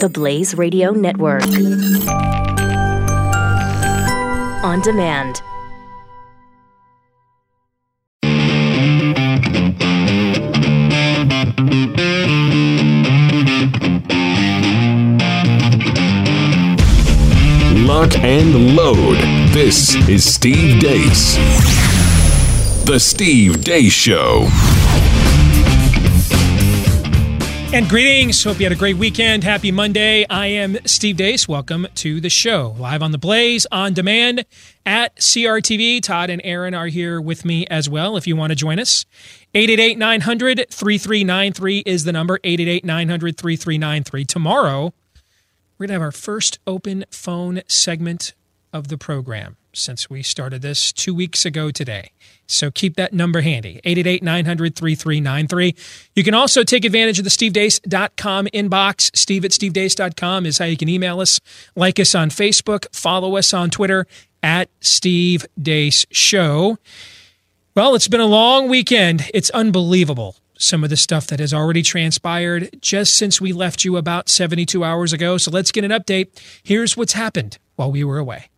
The Blaze Radio Network. On demand. Lock and load. This is Steve Deace. The Steve Deace Show. And greetings. Hope you had a great weekend. Happy Monday. I am Steve Deace. Welcome to the show. Live on the Blaze, on demand at CRTV. Todd and Aaron are here with me as well if you want to join us. 888 900 3393 is the number 888 900 3393. Tomorrow, we're going to have our first open phone segment of the program since we started this two weeks ago today. So keep that number handy 888 900 3393. You can also take advantage of the stevedeace.com inbox. Steve at stevedeace.com is how you can email us, like us on Facebook, follow us on Twitter at Steve Deace Show. Well, it's been a long weekend. It's unbelievable some of the stuff that has already transpired just since we left you about 72 hours ago. So let's get an update. Here's what's happened while we were away.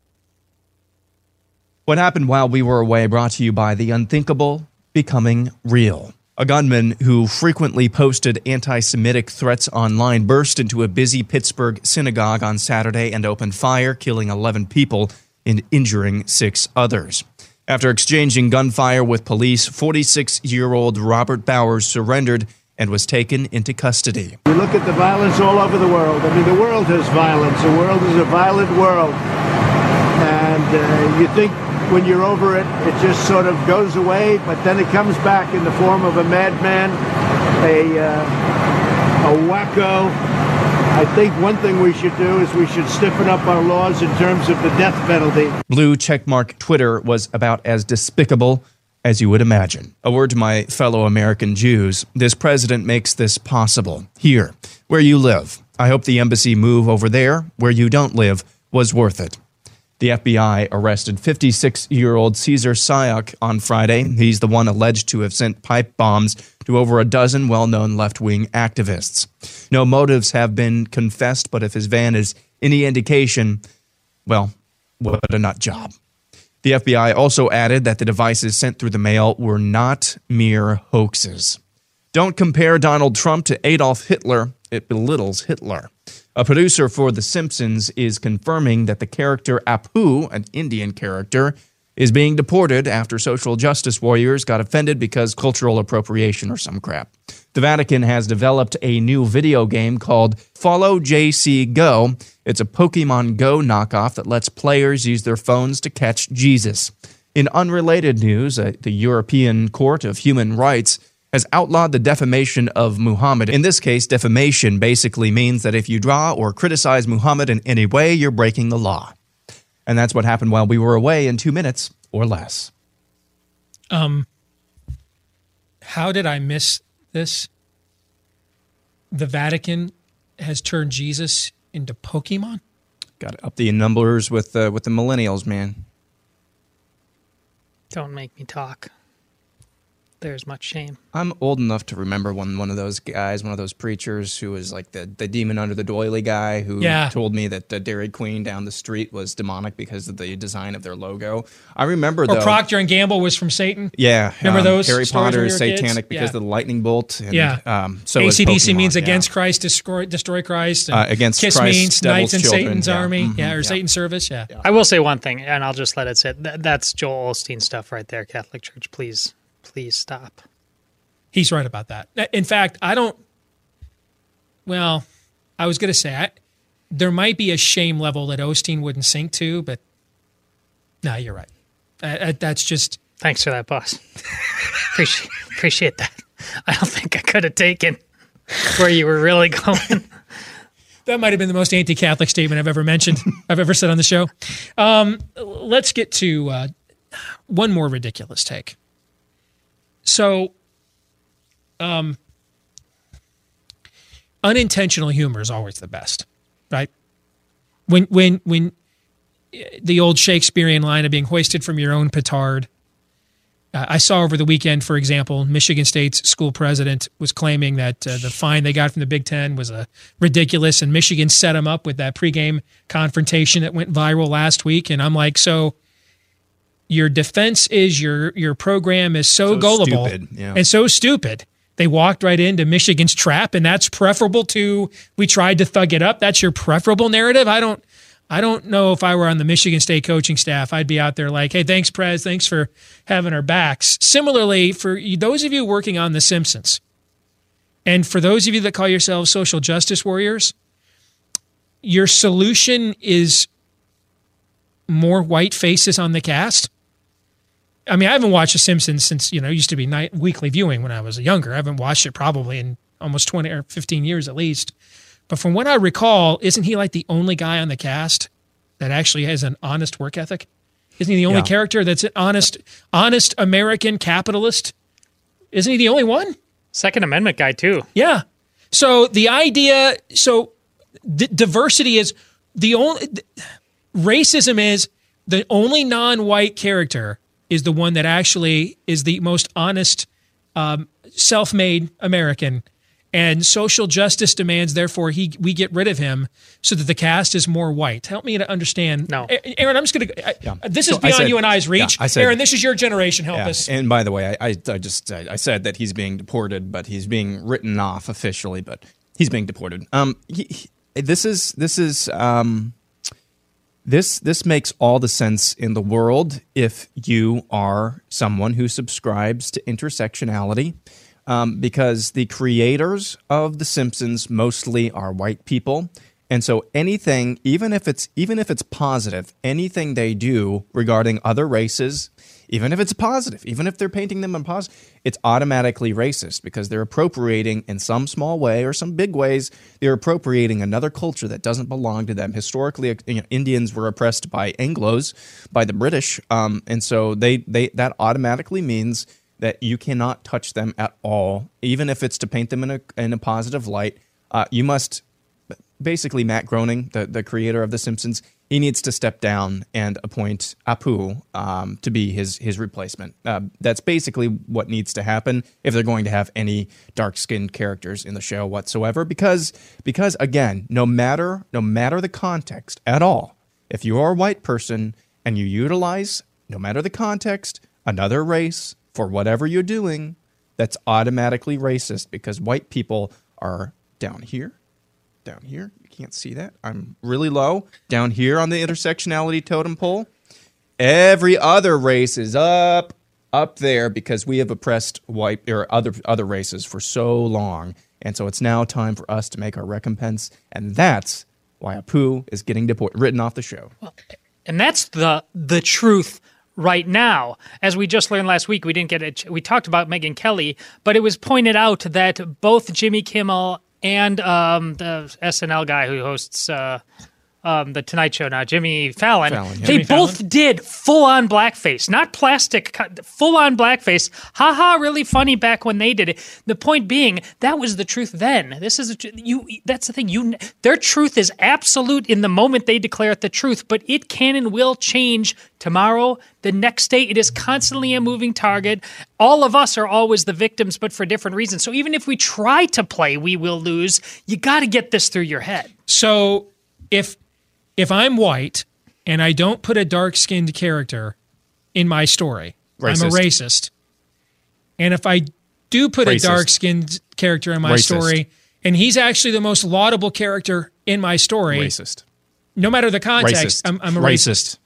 What happened while we were away brought to you by the unthinkable becoming real. A gunman who frequently posted anti Semitic threats online burst into a busy Pittsburgh synagogue on Saturday and opened fire, killing 11 people and injuring six others. After exchanging gunfire with police, 46 year old Robert Bowers surrendered and was taken into custody. You look at the violence all over the world. I mean, the world has violence. The world is a violent world. And uh, you think when you're over it, it just sort of goes away, but then it comes back in the form of a madman, a, uh, a wacko. I think one thing we should do is we should stiffen up our laws in terms of the death penalty. Blue checkmark Twitter was about as despicable as you would imagine. A word to my fellow American Jews this president makes this possible here, where you live. I hope the embassy move over there, where you don't live, was worth it. The FBI arrested 56 year old Cesar Sayoc on Friday. He's the one alleged to have sent pipe bombs to over a dozen well known left wing activists. No motives have been confessed, but if his van is any indication, well, what a nut job. The FBI also added that the devices sent through the mail were not mere hoaxes. Don't compare Donald Trump to Adolf Hitler, it belittles Hitler. A producer for The Simpsons is confirming that the character Apu, an Indian character, is being deported after social justice warriors got offended because cultural appropriation or some crap. The Vatican has developed a new video game called Follow JC Go. It's a Pokemon Go knockoff that lets players use their phones to catch Jesus. In unrelated news, uh, the European Court of Human Rights has outlawed the defamation of Muhammad. In this case, defamation basically means that if you draw or criticize Muhammad in any way, you're breaking the law. And that's what happened while we were away in two minutes or less. Um, how did I miss this? The Vatican has turned Jesus into Pokemon. Got to up the numbers with uh, with the millennials, man. Don't make me talk there's much shame. I'm old enough to remember when one of those guys, one of those preachers who was like the, the demon under the doily guy who Yeah. told me that the Dairy Queen down the street was demonic because of the design of their logo. I remember Or though. Procter and Gamble was from Satan. yeah, Remember um, those Harry Potter is were kids? satanic because Yeah. of the lightning bolt. And, Yeah. Um, so ACDC means yeah. against Christ, destroy, destroy Christ. and Uh, against Kiss Christ, means devil's Knights in children, Satan's yeah. army. Mhm, yeah, or yeah. Satan's service. Yeah. I will say one thing, and I'll just let it sit. Th- that's Joel Osteen stuff right there, Catholic Church. Please, please stop. He's right about that. In fact, I don't. Well, I was going to say I, there might be a shame level that Osteen wouldn't sink to, but no, you're right. Uh, uh, that's just Thanks for that, boss. appreciate appreciate that. I don't think I could have taken where you were really going. that might have been the most anti-Catholic statement I've ever mentioned, I've ever said on the show. Um, let's get to uh, one more ridiculous take. So, um, unintentional humor is always the best, right? When when when uh, the old Shakespearean line of being hoisted from your own petard. Uh, I saw over the weekend, for example, Michigan State's school president was claiming that uh, the fine they got from the Big Ten was uh, ridiculous, and Michigan set him up with that pregame confrontation that went viral last week. And I'm like, so your defense is your your program is so, So gullible yeah. and so stupid. They walked right into Michigan's trap, and that's preferable to we tried to thug it up. That's your preferable narrative. I don't. I don't know if I were on the Michigan State coaching staff, I'd be out there like, "Hey, thanks, Prez. Thanks for having our backs." Similarly, for those of you working on The Simpsons, and for those of you that call yourselves social justice warriors, your solution is more white faces on the cast. I mean, I haven't watched The Simpsons since you know it used to be night weekly viewing when I was younger. I haven't watched it probably in almost twenty or fifteen years at least. But from what I recall, isn't he like the only guy on the cast that actually has an honest work ethic? Isn't he the only Yeah. character that's an honest, honest American capitalist? Isn't he the only one? Second Amendment guy too. Yeah. So the idea, so d- diversity is the only, th- racism is the only non white character is the one that actually is the most honest, um, self made American. And social justice demands, therefore, he we get rid of him so that the cast is more white. Help me to understand. No. Aaron, I'm just going to. Yeah. This is So I beyond said- you and I's reach. yeah, I said- Aaron, this is your generation. Help Yeah. us. And by the way, I, I, I just I, I said that he's being deported, but he's being written off officially, but he's being deported. Um, he, he- this is this is um, this this makes all the sense in the world if you are someone who subscribes to intersectionality. Um, because the creators of The Simpsons mostly are white people, and so anything, even if it's even if it's positive, anything they do regarding other races, even if it's positive, even if they're painting them in positive, it's automatically racist because they're appropriating in some small way or some big ways. They're appropriating another culture that doesn't belong to them. Historically, you know, Indians were oppressed by Anglo's, by the British, um, and so they they that automatically means that you cannot touch them at all, even if it's to paint them in a in a positive light. Uh, you must basically Matt Groening, the, the creator of The Simpsons, he needs to step down and appoint Apu um, to be his his replacement. Uh, that's basically what needs to happen if they're going to have any dark skinned characters in the show whatsoever. Because because again, no matter no matter the context at all, if you are a white person and you utilize no matter the context another race for whatever you're doing, that's automatically racist because white people are down here down here. You can't see that. I'm really low down here on the intersectionality totem pole. Every other race is up up there because we have oppressed white or other other races for so long. And so it's now time for us to make our recompense. And that's why Apu is getting deported, written off the show. And that's the the truth right now. As we just learned last week, we didn't get it. We talked about Megyn Kelly, but it was pointed out that both Jimmy Kimmel and um, the SNL guy who hosts uh, um, the Tonight Show now, Jimmy Fallon, Fallon, yeah. they Jimmy both Fallon? did full on blackface, not plastic, full on blackface. Haha, really funny back when they did it. The point being, that was the truth then. This is a, you. That's the thing. You, their truth is absolute in the moment they declare it the truth, but it can and will change tomorrow, the next day. It is constantly a moving target. All of us are always the victims, but for different reasons. So even if we try to play, we will lose. You got to get this through your head. So if if I'm white and I don't put a dark skinned character in my story, I'm a Racist. racist. And if I do put Racist. a dark skinned character in my Racist. story, and he's actually the most laudable character in my story, Racist. no matter the context, Racist. I'm, I'm a racist. racist.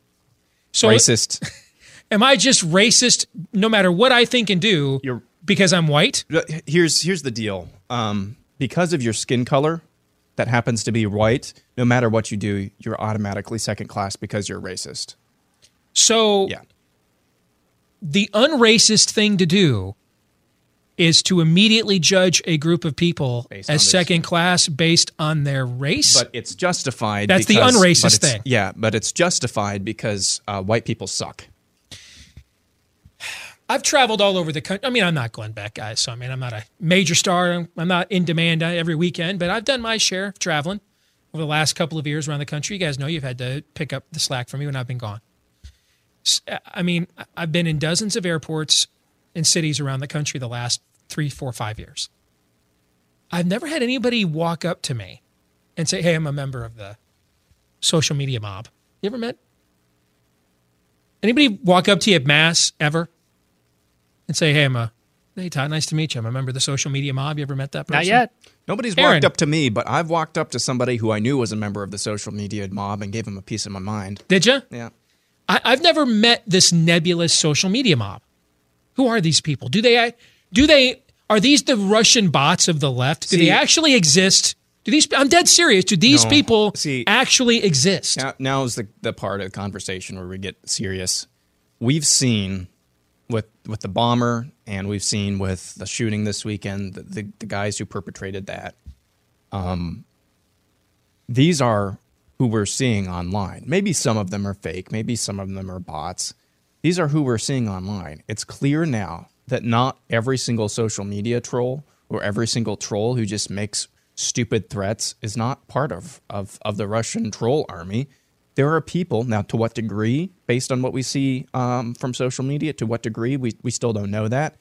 So Racist. am I just racist no matter what I think and do You're- because I'm white? here's here's the deal. Um, because of your skin color, that happens to be white. No matter what you do, you're automatically second class because you're racist. So Yeah. the unracist thing to do is to immediately judge a group of people as second class based on their race. But it's justified. That's the unracist thing. Yeah, but it's justified because uh, white people suck. I've traveled all over the country. I mean, I'm not Glenn Beck, guys. So I mean, I'm not a major star. I'm not in demand uh, every weekend, but I've done my share of traveling over the last couple of years around the country. You guys know you've had to pick up the slack for me when I've been gone. I mean, I've been in dozens of airports and cities around the country the last three, four, five years. I've never had anybody walk up to me and say, Hey, I'm a member of the social media mob. You ever met anybody walk up to you at Mass ever and say, Hey, I'm a Hey Todd, nice to meet you. I'm a member of the social media mob. You ever met that person? Not yet. Nobody's Aaron. walked up to me, but I've walked up to somebody who I knew was a member of the social media mob and gave him a piece of my mind. Did you? Yeah. I, I've never met this nebulous social media mob. Who are these people? Do they do they are these the Russian bots of the left? Do See- they actually exist? Do these I'm dead serious. Do these No. people See- actually exist? Now, now is the, the part of the conversation where we get serious. We've seen with with the bomber, and we've seen with the shooting this weekend, the, the, the guys who perpetrated that. Um, these are who we're seeing online. Maybe some of them are fake. Maybe some of them are bots. These are who we're seeing online. It's clear now that not every single social media troll or every single troll who just makes stupid threats is not part of, of, of the Russian troll army. There are people, now to what degree, based on what we see um, from social media, to what degree, we, we still don't know that.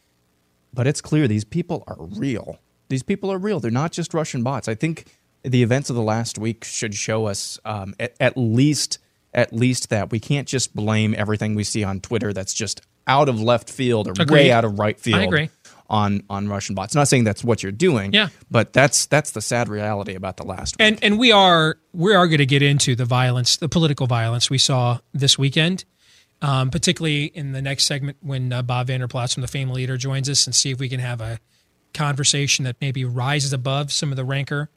But it's clear these people are real. These people are real. They're not just Russian bots. I think the events of the last week should show us um, at, at least at least that we can't just blame everything we see on Twitter that's just out of left field or Agreed. way out of right field i agree. On on Russian bots. Not saying that's what you're doing, Yeah. but that's that's the sad reality about the last week. And and we are we are going to get into the violence, the political violence we saw this weekend, um, particularly in the next segment when uh, Bob Vander Plaats from the Family Leader joins us and see if we can have a conversation that maybe rises above some of the rancor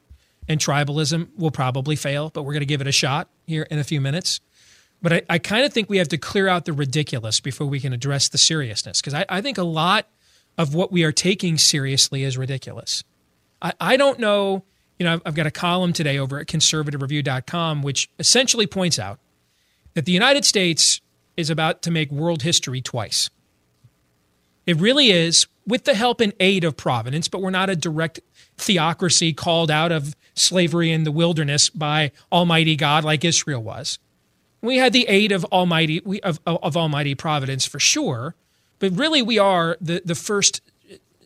and tribalism. We'll probably fail, but we're going to give it a shot here in a few minutes. But I, I kind of think we have to clear out the ridiculous before we can address the seriousness because I, I think a lot of what we are taking seriously is ridiculous. I, I don't know. You know, I've, I've got a column today over at conservativereview.com, which essentially points out that the United States is about to make world history twice. It really is, with the help and aid of Providence, but we're not a direct theocracy called out of slavery in the wilderness by Almighty God like Israel was. We had the aid of Almighty of, of Almighty Providence for sure, but really we are the, the first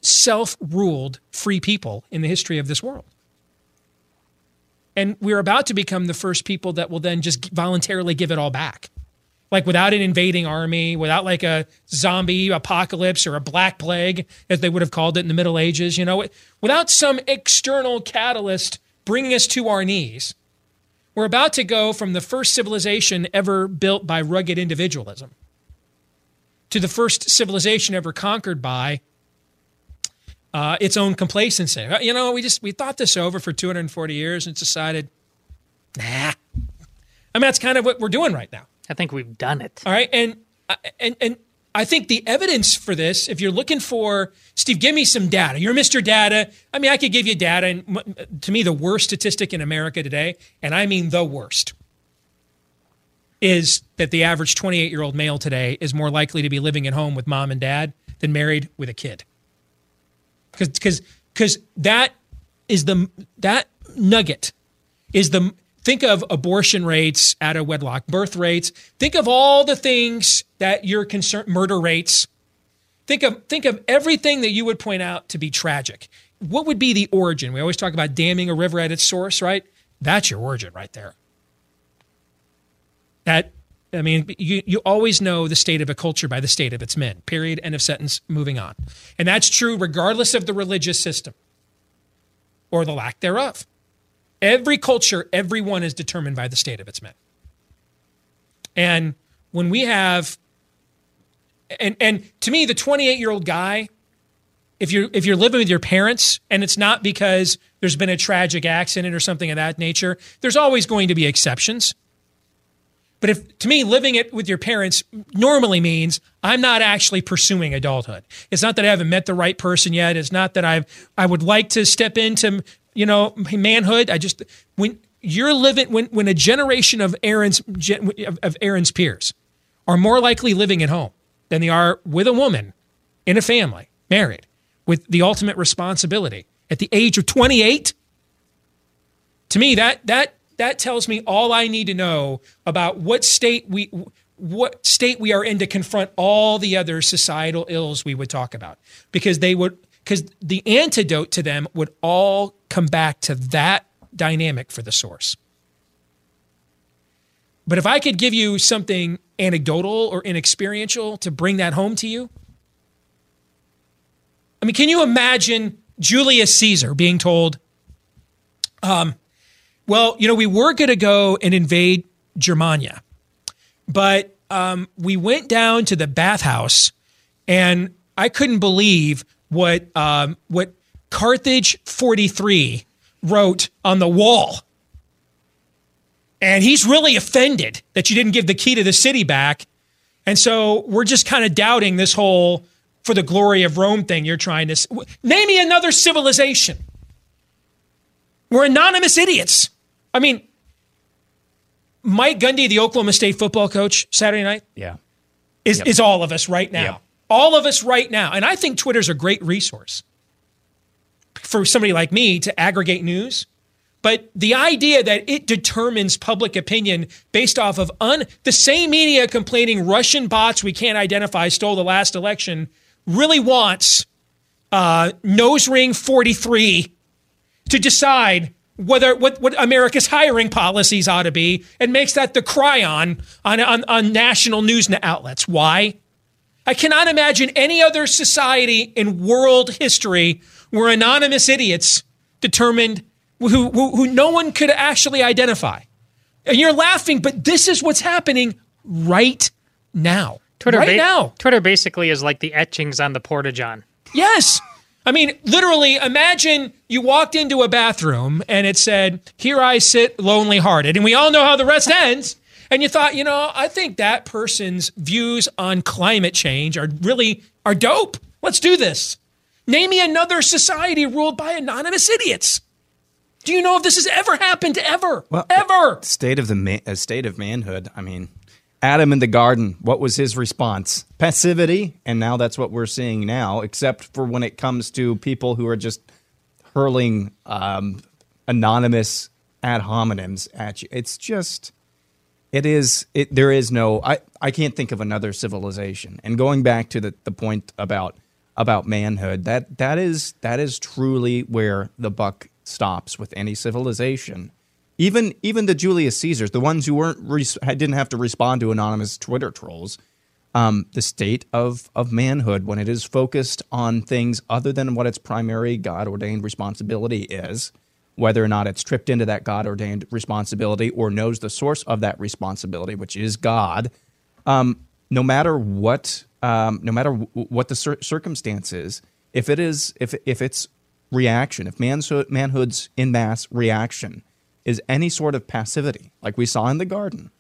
self-ruled free people in the history of this world. And we're about to become the first people that will then just voluntarily give it all back. Like without an invading army, without like a zombie apocalypse or a black plague, as they would have called it in the Middle Ages, you know, without some external catalyst bringing us to our knees. We're about to go from the first civilization ever built by rugged individualism to the first civilization ever conquered by uh, its own complacency. Uh, You know, we just we thought this over for 240 years and decided, nah. I mean, that's kind of what we're doing right now. I think we've done it. All right, and uh, and and I think the evidence for this, if you're looking for Steve, give me some data. You're Mr. Data. I mean, I could give you data, and to me, the worst statistic in America today, and I mean the worst, is that the average 28 year old male today is more likely to be living at home with mom and dad than married with a kid. Because because that is the that nugget is the think of abortion rates out of wedlock, birth rates. Think of all the things that you're concerned, murder rates. Think of think of everything that you would point out to be tragic. What would be the origin? We always talk about damming a river at its source, right? That's your origin right there. That I mean, you, you always know the state of a culture by the state of its men. Period. End of sentence. Moving on. And that's true regardless of the religious system or the lack thereof. Every culture, everyone is determined by the state of its men. And when we have and and to me, the 28 year old guy, if you're if you're living with your parents and it's not because there's been a tragic accident or something of that nature, there's always going to be exceptions. But if to me, living it with your parents normally means I'm not actually pursuing adulthood. It's not that I haven't met the right person yet. It's not that I've I would like to step into you know manhood. I just when you're living when when a generation of Aaron's of, Aaron's peers are more likely living at home than they are with a woman in a family, married, with the ultimate responsibility at the age of 28. To me, that that that tells me all I need to know about what state we what state we are in to confront all the other societal ills we would talk about because they would because the antidote to them would all come back to that dynamic for the source. But if I could give you something anecdotal or inexperiential to bring that home to you, I mean, can you imagine Julius Caesar being told, um, well, you know, we were going to go and invade Germania, but um, we went down to the bathhouse and I couldn't believe what um, what Carthage 43 wrote on the wall. And he's really offended that you didn't give the key to the city back. And so we're just kind of doubting this whole for the glory of Rome thing you're trying to name me another civilization. We're anonymous idiots. I mean, Mike Gundy, the Oklahoma State football coach, Saturday night, Yeah. is, Yep. is all of us right now. Yep. All of us right now. And I think Twitter's a great resource for somebody like me to aggregate news. But the idea that it determines public opinion based off of un, the same media complaining Russian bots we can't identify stole the last election really wants uh, nose ring 43 to decide whether what, what America's hiring policies ought to be and makes that the cry on on, on, on national news outlets. Why? I cannot imagine any other society in world history where anonymous idiots determined who, who, who no one could actually identify. And you're laughing, but this is what's happening right now. Twitter right ba- now. Twitter basically is like the etchings on the Porta John. Yes. I mean, literally, imagine you walked into a bathroom and it said, Here I sit lonely hearted. And we all know how the rest ends. And you thought, you know, I think that person's views on climate change are really are dope. Let's do this. Name me another society ruled by anonymous idiots. Do you know if this has ever happened ever? Well, ever. State of the ma- uh, state of manhood. I mean, Adam in the garden. What was his response? Passivity, and now that's what we're seeing now. Except for when it comes to people who are just hurling um, anonymous ad hominems at you. It's just, it is. It, there is no. I I can't think of another civilization. And going back to the the point about about manhood, that that is that is truly where the buck stops with any civilization. Even even the Julius Caesars, the ones who weren't didn't have to respond to anonymous Twitter trolls, um, the state of of manhood when it is focused on things other than what its primary God ordained responsibility is, whether or not it's tripped into that God ordained responsibility or knows the source of that responsibility, which is God. Um, no matter what, um, no matter w- what the cir- circumstances, if it is if if it's reaction, if manhood, manhood's in mass reaction is any sort of passivity, like we saw in the garden,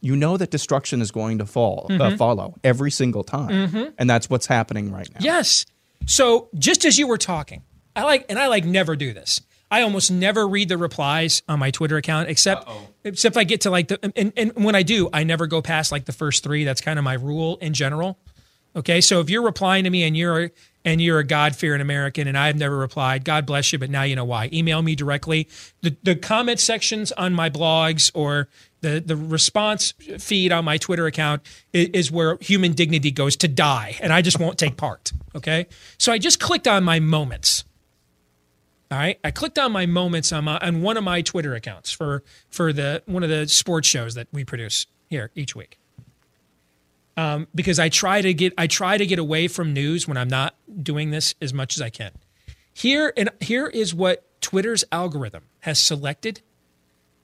you know that destruction is going to fall uh, follow every single time, and that's what's happening right now. Yes. So just as you were talking, I like, and I like never do this. I almost never read the replies on my Twitter account, except except if I get to like the and, and when I do, I never go past like the first three. That's kind of my rule in general. Okay, so if you're replying to me and you're and you're a God fearing American and I've never replied, God bless you, but now you know why. Email me directly. The the comment sections on my blogs or the the response feed on my Twitter account is, is where human dignity goes to die, and I just won't take part. Okay, so I just clicked on my moments. All right, I clicked on my moments on my on one of my Twitter accounts for for the one of the sports shows that we produce here each week um, because I try to get I try to get away from news when I'm not doing this as much as I can. Here and here is what Twitter's algorithm has selected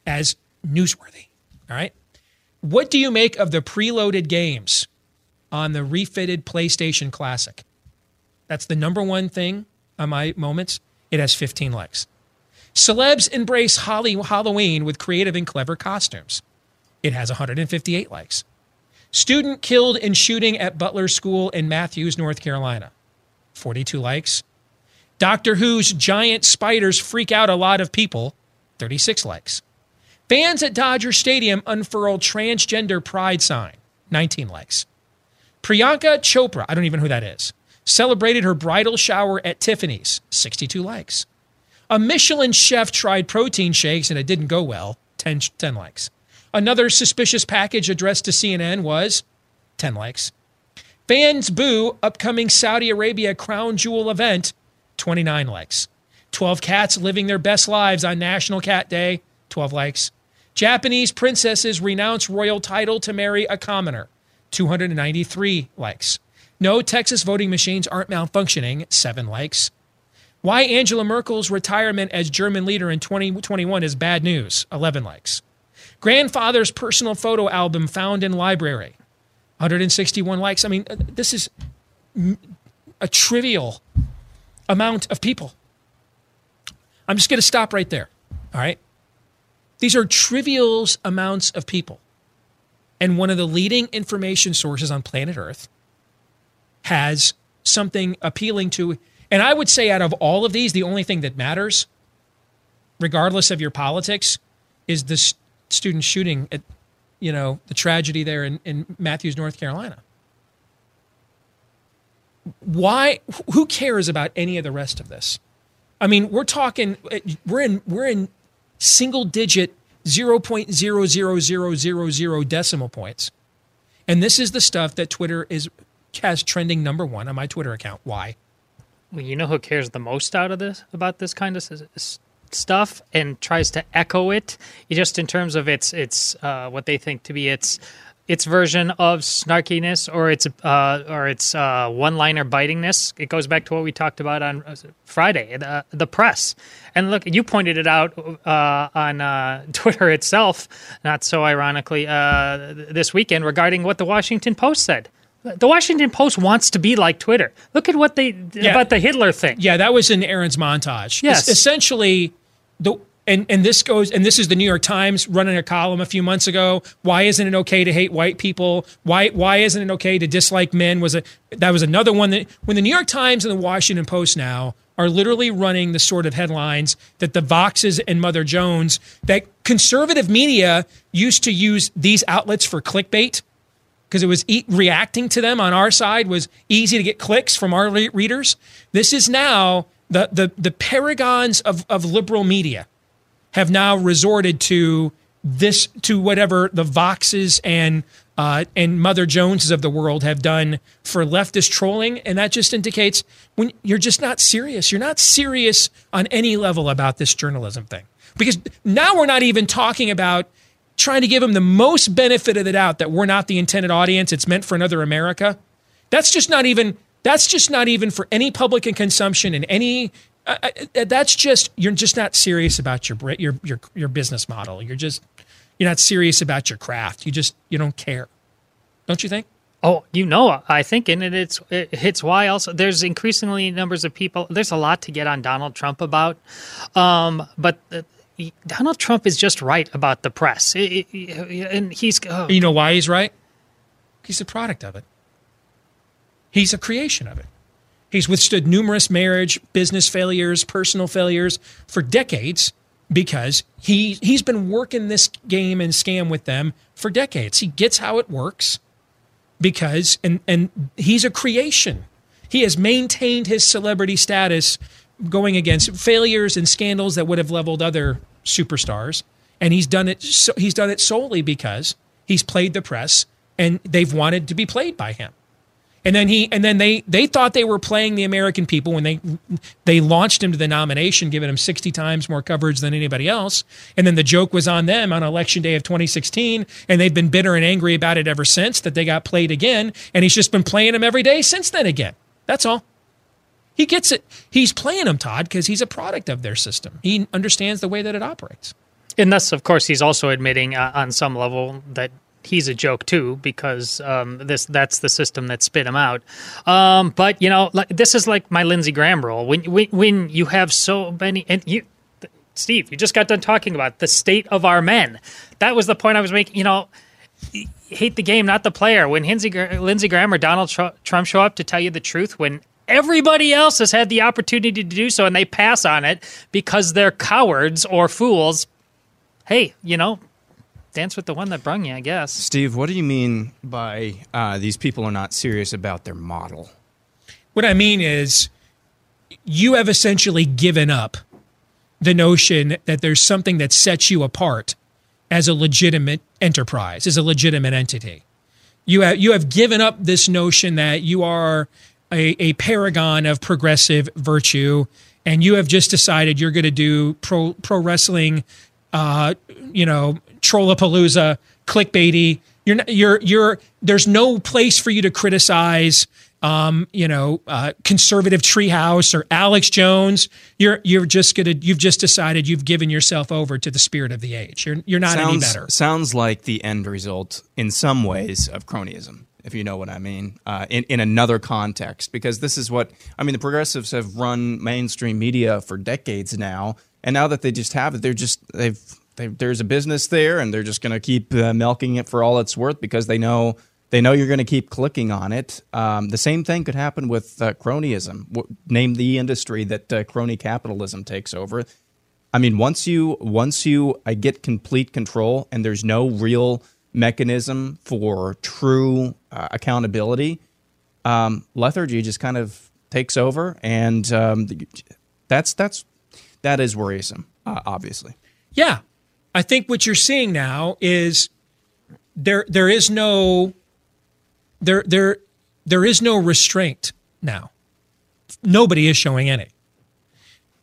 as newsworthy. All right, what do you make of the preloaded games on the refitted PlayStation Classic? That's the number one thing on my moments. It has 15 likes. Celebs embrace Halloween with creative and clever costumes. It has 158 likes. Student killed in shooting at Butler School in Matthews, North Carolina. 42 likes. Doctor Who's giant spiders freak out a lot of people. 36 likes. Fans at Dodger Stadium unfurled transgender pride sign. 19 likes. Priyanka Chopra, I don't even know who that is, celebrated her bridal shower at Tiffany's. 62 likes. A Michelin chef tried protein shakes and it didn't go well. 10, 10 likes. Another suspicious package addressed to CNN was 10 likes. Fans boo upcoming Saudi Arabia crown jewel event, 29 likes. 12 cats living their best lives on National Cat Day, 12 likes. Japanese princesses renounce royal title to marry a commoner, 293 likes. No Texas voting machines aren't malfunctioning, 7 likes. Why Angela Merkel's retirement as German leader in 2021 is bad news, 11 likes. Grandfather's personal photo album found in library, 161 likes. I mean, uh, this is a trivial amount of people. I'm just going to stop right there. All right. These are trivial amounts of people. And one of the leading information sources on planet Earth has something appealing to. And I would say, out of all of these, the only thing that matters, regardless of your politics, is the student shooting at, you know, the tragedy there in, in Matthews, North Carolina. Why? Who cares about any of the rest of this? I mean, we're talking. We're in. We're in single digit 0.00000 decimal points. And this is the stuff that Twitter is has trending number one on my Twitter account. Why? Well, you know who cares the most out of this about this kind of stuff and tries to echo it, just in terms of its its uh, what they think to be its its version of snarkiness or its uh, or its uh, one-liner bitingness. It goes back to what we talked about on uh, Friday, the, the press. And look, you pointed it out uh, on uh, Twitter itself, not so ironically, uh, this weekend regarding what the Washington Post said. The Washington Post wants to be like Twitter. Look at what they yeah. about the Hitler thing. Yeah, that was in Aaron's montage. Yes, es- essentially the and and this goes and this is the New York Times running a column a few months ago. Why isn't it okay to hate white people? Why why isn't it okay to dislike men? Was a that was another one that when the New York Times and the Washington Post now are literally running the sort of headlines that the Voxes and Mother Jones that conservative media used to use these outlets for clickbait because it was e- reacting to them on our side was easy to get clicks from our readers. This is now the the the paragons of of liberal media have now resorted to this to whatever the Voxes and uh, and Mother Joneses of the world have done for leftist trolling, and that just indicates when you're just not serious. You're not serious on any level about this journalism thing because now we're not even talking about trying to give them the most benefit of the doubt that we're not the intended audience. It's meant for another America. That's just not even. That's just not even for any public consumption in any uh, that's just you're just not serious about your your your your business model. You're just you're not serious about your craft. You just you don't care, don't you think? Oh, you know, I think, and it's it's why also there's increasingly numbers of people. There's a lot to get on Donald Trump about, um, but. Donald Trump is just right about the press, and he's. Oh. You know why he's right? He's a product of it. He's a creation of it. He's withstood numerous marriage, business failures, personal failures for decades because he he's been working this game and scam with them for decades. He gets how it works because and and he's a creation. He has maintained his celebrity status going against failures and scandals that would have leveled other superstars and he's done it so, he's done it solely because he's played the press and they've wanted to be played by him. And then he and then they they thought they were playing the American people when they they launched him to the nomination, giving him 60 times more coverage than anybody else. And then the joke was on them on election day of 2016, and they've been bitter and angry about it ever since that they got played again. And he's just been playing them every day since then again. That's all. He gets it. He's playing them, Todd, because he's a product of their system. He understands the way that it operates. And thus, of course, he's also admitting uh, on some level that he's a joke too because um, this that's the system that spit him out. Um, but you know, like, this is like my Lindsey Graham role. When, when when you have so many and you. Steve, you just got done talking about the state of our men. That was the point I was making. You know, hate the game, not the player. When Lindsey, Lindsey Graham or Donald Trump show up to tell you the truth, when everybody else has had the opportunity to do so and they pass on it because they're cowards or fools, hey, you know, dance with the one that brung you, I guess. Steve, what do you mean by uh, these people are not serious about their model? What I mean is, you have essentially given up the notion that there's something that sets you apart as a legitimate enterprise, as a legitimate entity. You have you have given up this notion that you are a, a paragon of progressive virtue, and you have just decided you're going to do pro pro wrestling, uh, you know, trollapalooza, clickbaity. You're not, you're you're. There's no place for you to criticize um, you know, uh, conservative treehouse or Alex Jones. You're you're just gonna you've just decided you've given yourself over to the spirit of the age. You're you're not sounds, any better. Sounds like the end result in some ways of cronyism, if you know what I mean, uh, in in another context. Because this is what I mean. The progressives have run mainstream media for decades now, and now that they just have it, they're just they've. They, there's a business there, and they're just going to keep uh, milking it for all it's worth because they know they know you're going to keep clicking on it. Um, the same thing could happen with uh, cronyism. W- name the industry that uh, crony capitalism takes over. I mean, once you once you uh, get complete control and there's no real mechanism for true uh, accountability, um, lethargy just kind of takes over, and um, that's that's that is worrisome, uh, obviously. Yeah, I think what you're seeing now is there there is no there there there is no restraint now. Nobody is showing any.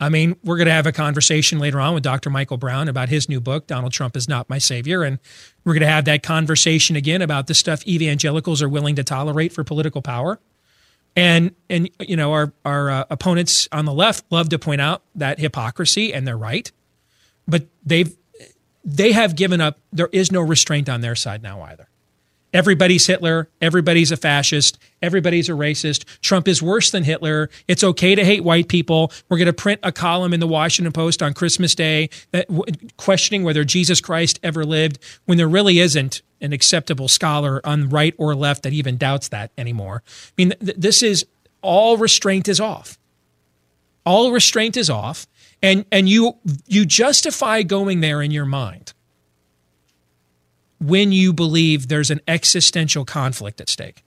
I mean, we're going to have a conversation later on with Dr. Michael Brown about his new book, Donald Trump is Not My Savior. And we're going to have that conversation again about the stuff evangelicals are willing to tolerate for political power. And, and you know, our, our uh, opponents on the left love to point out that hypocrisy, and they're right. But they've, they have given up, there is no restraint on their side now either. Everybody's Hitler. Everybody's a fascist. Everybody's a racist. Trump is worse than Hitler. It's okay to hate white people. We're going to print a column in the Washington Post on Christmas Day that, questioning whether Jesus Christ ever lived when there really isn't an acceptable scholar on right or left that even doubts that anymore. I mean, th- this is all restraint is off. All restraint is off. And, and you, you justify going there in your mind when you believe there's an existential conflict at stake.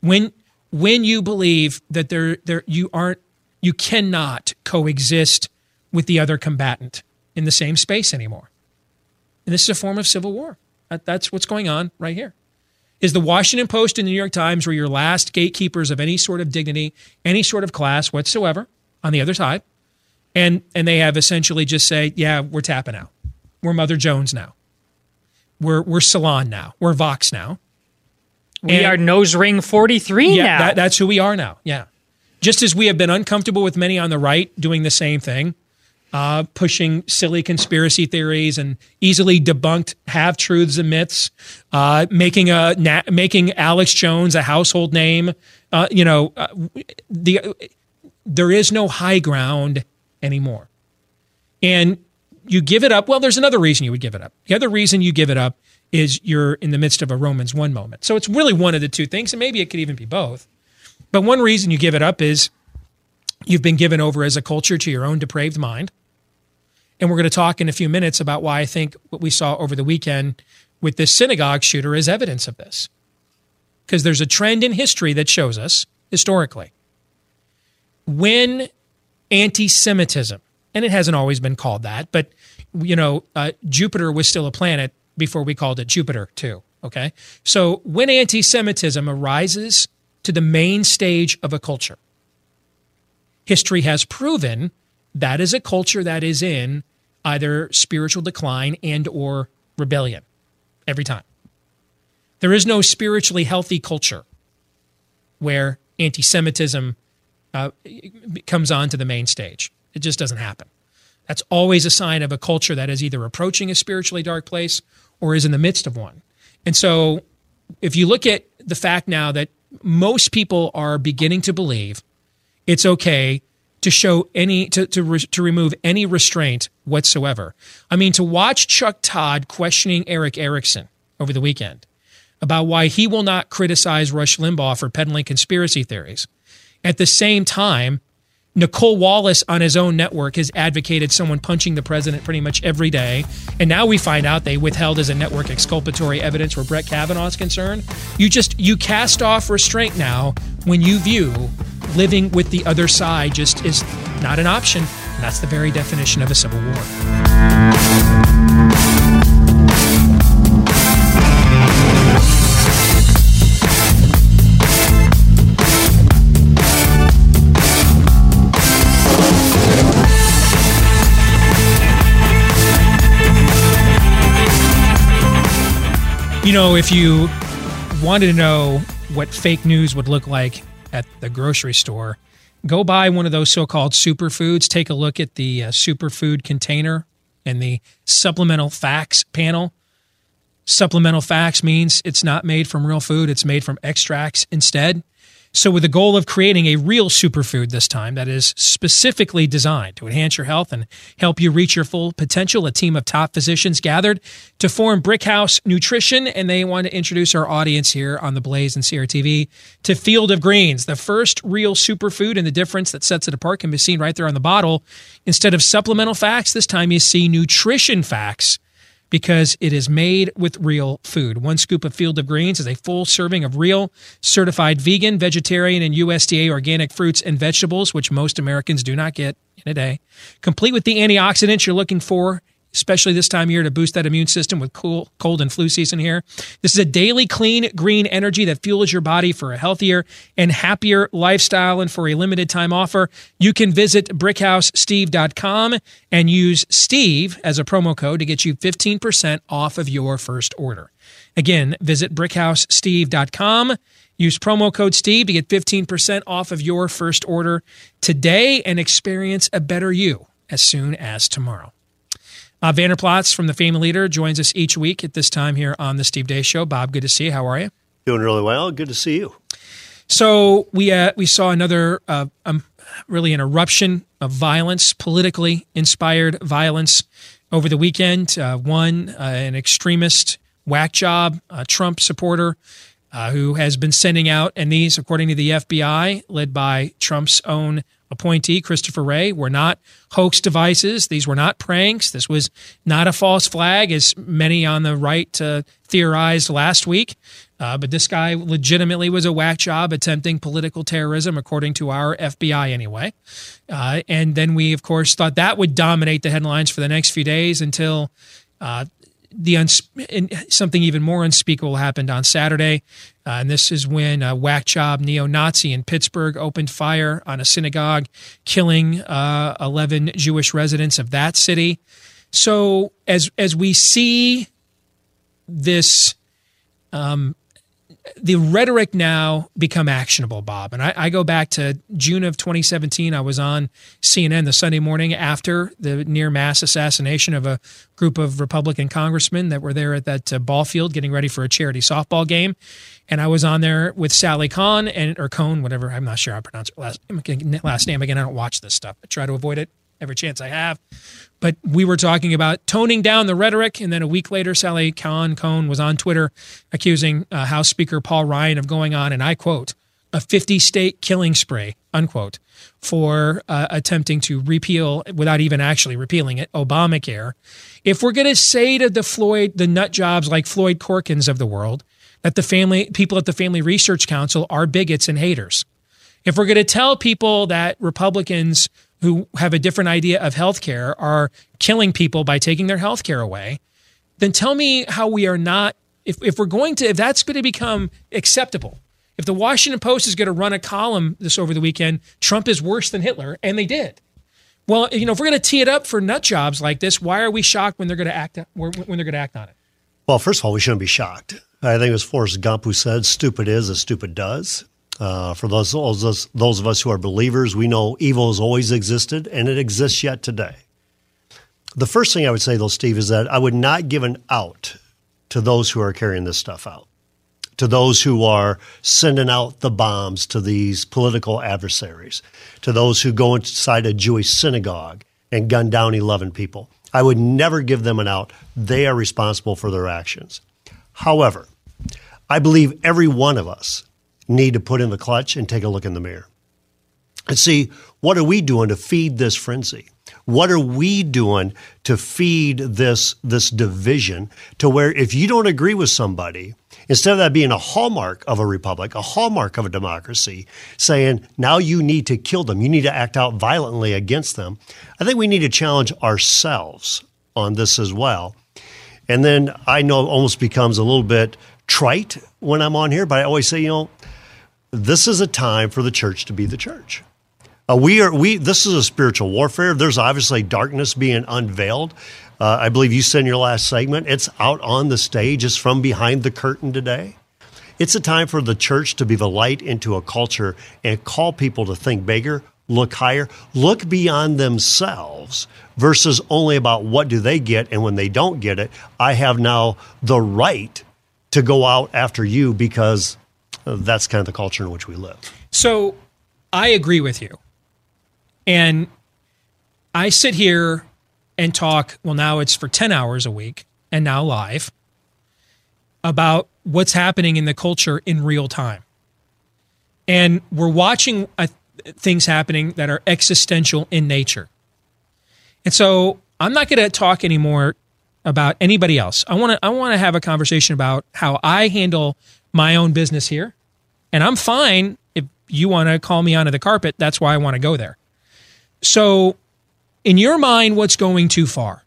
When when you believe that there there you aren't you cannot coexist with the other combatant in the same space anymore. And this is a form of civil war. That's what's going on right here. Is the Washington Post and the New York Times were your last gatekeepers of any sort of dignity, any sort of class whatsoever on the other side. And and they have essentially just say, yeah, we're tapping out. We're Mother Jones now. We're we're Salon now. We're Vox now. We and, are Nose Ring 43 yeah, now. That, that's who we are now. Yeah. Just as we have been uncomfortable with many on the right doing the same thing, uh, pushing silly conspiracy theories and easily debunked half truths and myths, uh, making a na- making Alex Jones a household name. Uh, you know, uh, the there is no high ground anymore, and you give it up. Well, there's another reason you would give it up. The other reason you give it up is you're in the midst of a Romans 1 moment. So it's really one of the two things, and maybe it could even be both. But one reason you give it up is you've been given over as a culture to your own depraved mind. And we're going to talk in a few minutes about why I think what we saw over the weekend with this synagogue shooter is evidence of this. Because there's a trend in history that shows us, historically, when anti Semitism and it hasn't always been called that, but you know, uh, Jupiter was still a planet before we called it Jupiter too. Okay, so when anti-Semitism arises to the main stage of a culture, history has proven that is a culture that is in either spiritual decline and or rebellion every time. There is no spiritually healthy culture where anti-Semitism uh, comes onto the main stage. It just doesn't happen. That's always a sign of a culture that is either approaching a spiritually dark place or is in the midst of one. And so, if you look at the fact now that most people are beginning to believe it's okay to show any to to, re, to remove any restraint whatsoever. I mean, to watch Chuck Todd questioning Erick Erickson over the weekend about why he will not criticize Rush Limbaugh for peddling conspiracy theories. At the same time, Nicolle Wallace on his own network has advocated someone punching the president pretty much every day. And now we find out they withheld as a network exculpatory evidence where Brett Kavanaugh is concerned. You just you cast off restraint now when you view living with the other side just is not an option. And that's the very definition of a civil war. You know, if you wanted to know what fake news would look like at the grocery store, go buy one of those so called superfoods. Take a look at the uh, superfood container and the supplemental facts panel. Supplemental facts means it's not made from real food, it's made from extracts instead. So, with the goal of creating a real superfood this time that is specifically designed to enhance your health and help you reach your full potential, a team of top physicians gathered to form Brickhouse Nutrition, and they want to introduce our audience here on the Blaze and CRTV to Field of Greens, the first real superfood, and the difference that sets it apart can be seen right there on the bottle. Instead of supplemental facts, this time you see nutrition facts because it is made with real food. One scoop of Field of Greens is a full serving of real, certified vegan, vegetarian, and USDA organic fruits and vegetables, which most Americans do not get in a day. Complete with the antioxidants you're looking for especially this time of year to boost that immune system with cool, cold and flu season here. This is a daily clean green energy that fuels your body for a healthier and happier lifestyle. And for a limited time offer, you can visit brickhousesteve.com and use Steve as a promo code to get you 15% off of your first order. Again, visit brickhousesteve.com. Use promo code Steve to get 15% off of your first order today and experience a better you as soon as tomorrow. Uh, Vander Plaats from the Family Leader joins us each week at this time here on the Steve Deace Show. Bob, good to see you. How are you? Doing really well. Good to see you. So we uh, we saw another uh, um, really an eruption of violence, politically inspired violence over the weekend. Uh, one, uh, an extremist whack job, a Trump supporter uh, who has been sending out, and these, according to the FBI, led by Trump's own appointee, Christopher Wray, were not hoax devices. These were not pranks. This was not a false flag, as many on the right uh, theorized last week. Uh, but this guy legitimately was a whack job attempting political terrorism, according to our FBI anyway. Uh, and then we, of course, thought that would dominate the headlines for the next few days until uh, the something even more unspeakable happened on Saturday, uh, and this is when a whack job neo-Nazi in Pittsburgh opened fire on a synagogue, killing uh, 11 Jewish residents of that city. So as as we see this um, the rhetoric now become actionable, Bob. And I, I, go back to June of 2017. I was on CNN the Sunday morning after the near mass assassination of a group of Republican congressmen that were there at that uh, ball field getting ready for a charity softball game. And I was on there with Sally Kahn and or Cohn, whatever. I'm not sure how to pronounce her last, last name again. I don't watch this stuff. I try to avoid it every chance I have. But we were talking about toning down the rhetoric, and then a week later, Sally Kahn Cohn was on Twitter accusing uh, House Speaker Paul Ryan of going on, and I quote, a 50 state killing spree, unquote, for uh, attempting to repeal, without even actually repealing it, Obamacare. If we're going to say to the Floyd, the nut jobs like Floyd Corkins of the world, that the family people at the Family Research Council are bigots and haters, if we're going to tell people that Republicans who have a different idea of healthcare are killing people by taking their healthcare away, then tell me how we are not, if, if we're going to, if that's going to become acceptable, if the Washington Post is going to run a column this over the weekend, Trump is worse than Hitler, and they did. Well, you know, if we're going to tee it up for nut jobs like this, why are we shocked when they're going to act when they're going to act on it? Well, first of all, we shouldn't be shocked. I think it was Forrest Gump who said, "Stupid is as stupid does." Uh, for those, those, those of us who are believers, we know evil has always existed and it exists yet today. The first thing I would say, though, Steve, is that I would not give an out to those who are carrying this stuff out, to those who are sending out the bombs to these political adversaries, to those who go inside a Jewish synagogue and gun down 11 people. I would never give them an out. They are responsible for their actions. However, I believe every one of us need to put in the clutch and take a look in the mirror and see what are we doing to feed this frenzy? What are we doing to feed this this division to where if you don't agree with somebody, instead of that being a hallmark of a republic, a hallmark of a democracy, saying now you need to kill them, you need to act out violently against them, I think we need to challenge ourselves on this as well. And then I know it almost becomes a little bit trite when I'm on here, but I always say, you know, this is a time for the church to be the church. Uh, we are we. This is a spiritual warfare. There's obviously darkness being unveiled. Uh, I believe you said in your last segment, it's out on the stage. It's from behind the curtain today. It's a time for the church to be the light into a culture and call people to think bigger, look higher, look beyond themselves versus only about what do they get. And when they don't get it, I have now the right to go out after you because that's kind of the culture in which we live. So I agree with you. And I sit here and talk, well, now it's for 10 hours a week and now live about what's happening in the culture in real time. And we're watching uh, things happening that are existential in nature. And so I'm not going to talk anymore about anybody else. I want to I want to have a conversation about how I handle my own business here. And I'm fine if you want to call me onto the carpet, that's why I want to go there. So in your mind what's going too far?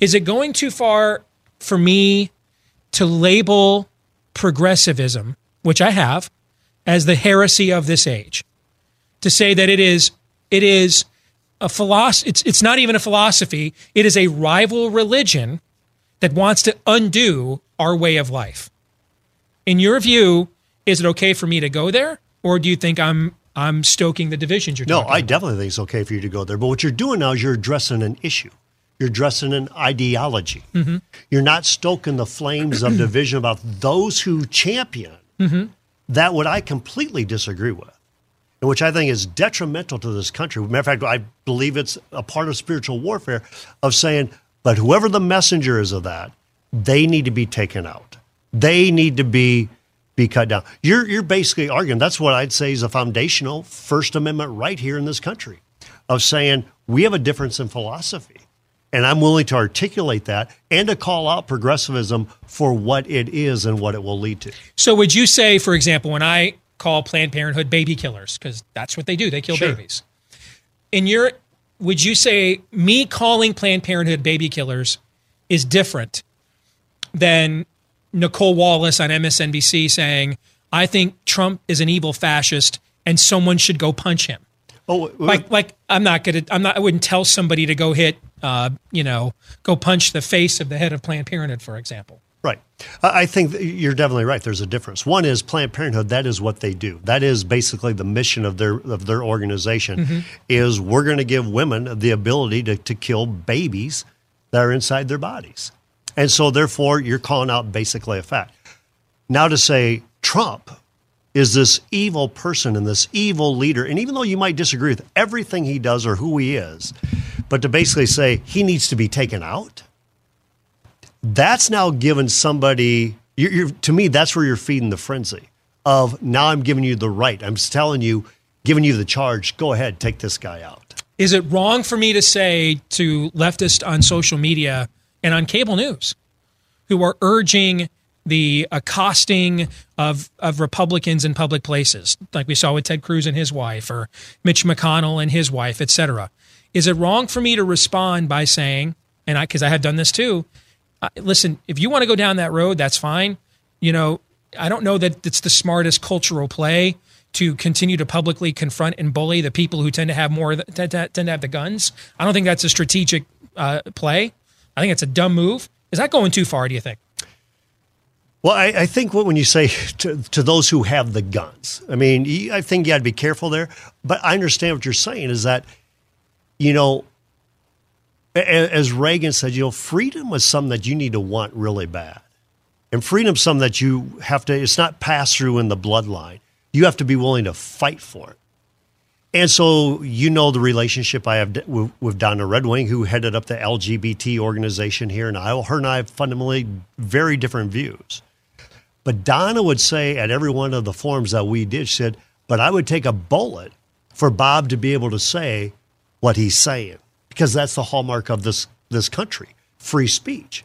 Is it going too far for me to label progressivism, which I have, as the heresy of this age? To say that it is it is a philosophy it's it's not even a philosophy, it is a rival religion that wants to undo our way of life. In your view, is it okay for me to go there or do you think I'm I'm stoking the divisions you're No, talking I about? definitely think it's okay for you to go there. But what you're doing now is you're addressing an issue. You're addressing an ideology. Mm-hmm. You're not stoking the flames of division about those who champion Mm-hmm. that what I completely disagree with, and which I think is detrimental to this country. Matter of fact, I believe it's a part of spiritual warfare of saying, but whoever the messenger is of that, they need to be taken out. They need to be be cut down. You're you're basically arguing that's what I'd say is a foundational First Amendment right here in this country of saying we have a difference in philosophy. And I'm willing to articulate that and to call out progressivism for what it is and what it will lead to. So would you say, for example, when I call Planned Parenthood baby killers, because that's what they do, they kill Sure. babies. In your would you say me calling Planned Parenthood baby killers is different than Nicolle Wallace on MSNBC saying, I think Trump is an evil fascist and someone should go punch him? Oh, Like like I'm not gonna I'm not I wouldn't tell somebody to go hit uh, you know, go punch the face of the head of Planned Parenthood, for example. Right. I think you're definitely right. There's a difference. One is Planned Parenthood. That is what they do. That is basically the mission of their of their organization. Is we're going to give women the ability to, to kill babies that are inside their bodies, and so therefore you're calling out basically a fact. Now to say Trump is this evil person and this evil leader, and even though you might disagree with everything he does or who he is, but to basically say he needs to be taken out that's now given somebody you're, you're, to me that's where you're feeding the frenzy of now i'm giving you the right i'm telling you giving you the charge go ahead take this guy out Is it wrong for me to say to leftists on social media and on cable news who are urging the accosting of, of Republicans in public places, like we saw with Ted Cruz and his wife, or Mitch McConnell and his wife, et cetera? Is it wrong for me to respond by saying, and I, because I have done this too, listen, if you want to go down that road, that's fine. You know, I don't know that it's the smartest cultural play to continue to publicly confront and bully the people who tend to have more tend to, tend to have the guns. I don't think that's a strategic uh, play. I think it's a dumb move. Is that going too far? Do you think? well i, I think what, when you say to, to those who have the guns i mean i think you got to be careful there but i understand what you're saying is that you know as reagan said you know freedom is something that you need to want really bad and freedom's something that you have to it's not passed through in the bloodline you have to be willing to fight for it and so you know the relationship I have with, with Donna Red Wing, who headed up the LGBT organization here in Iowa. Her and I have fundamentally very different views. But Donna would say at every one of the forums that we did, she said, but I would take a bullet for Bob to be able to say what he's saying, because that's the hallmark of this, this country free speech.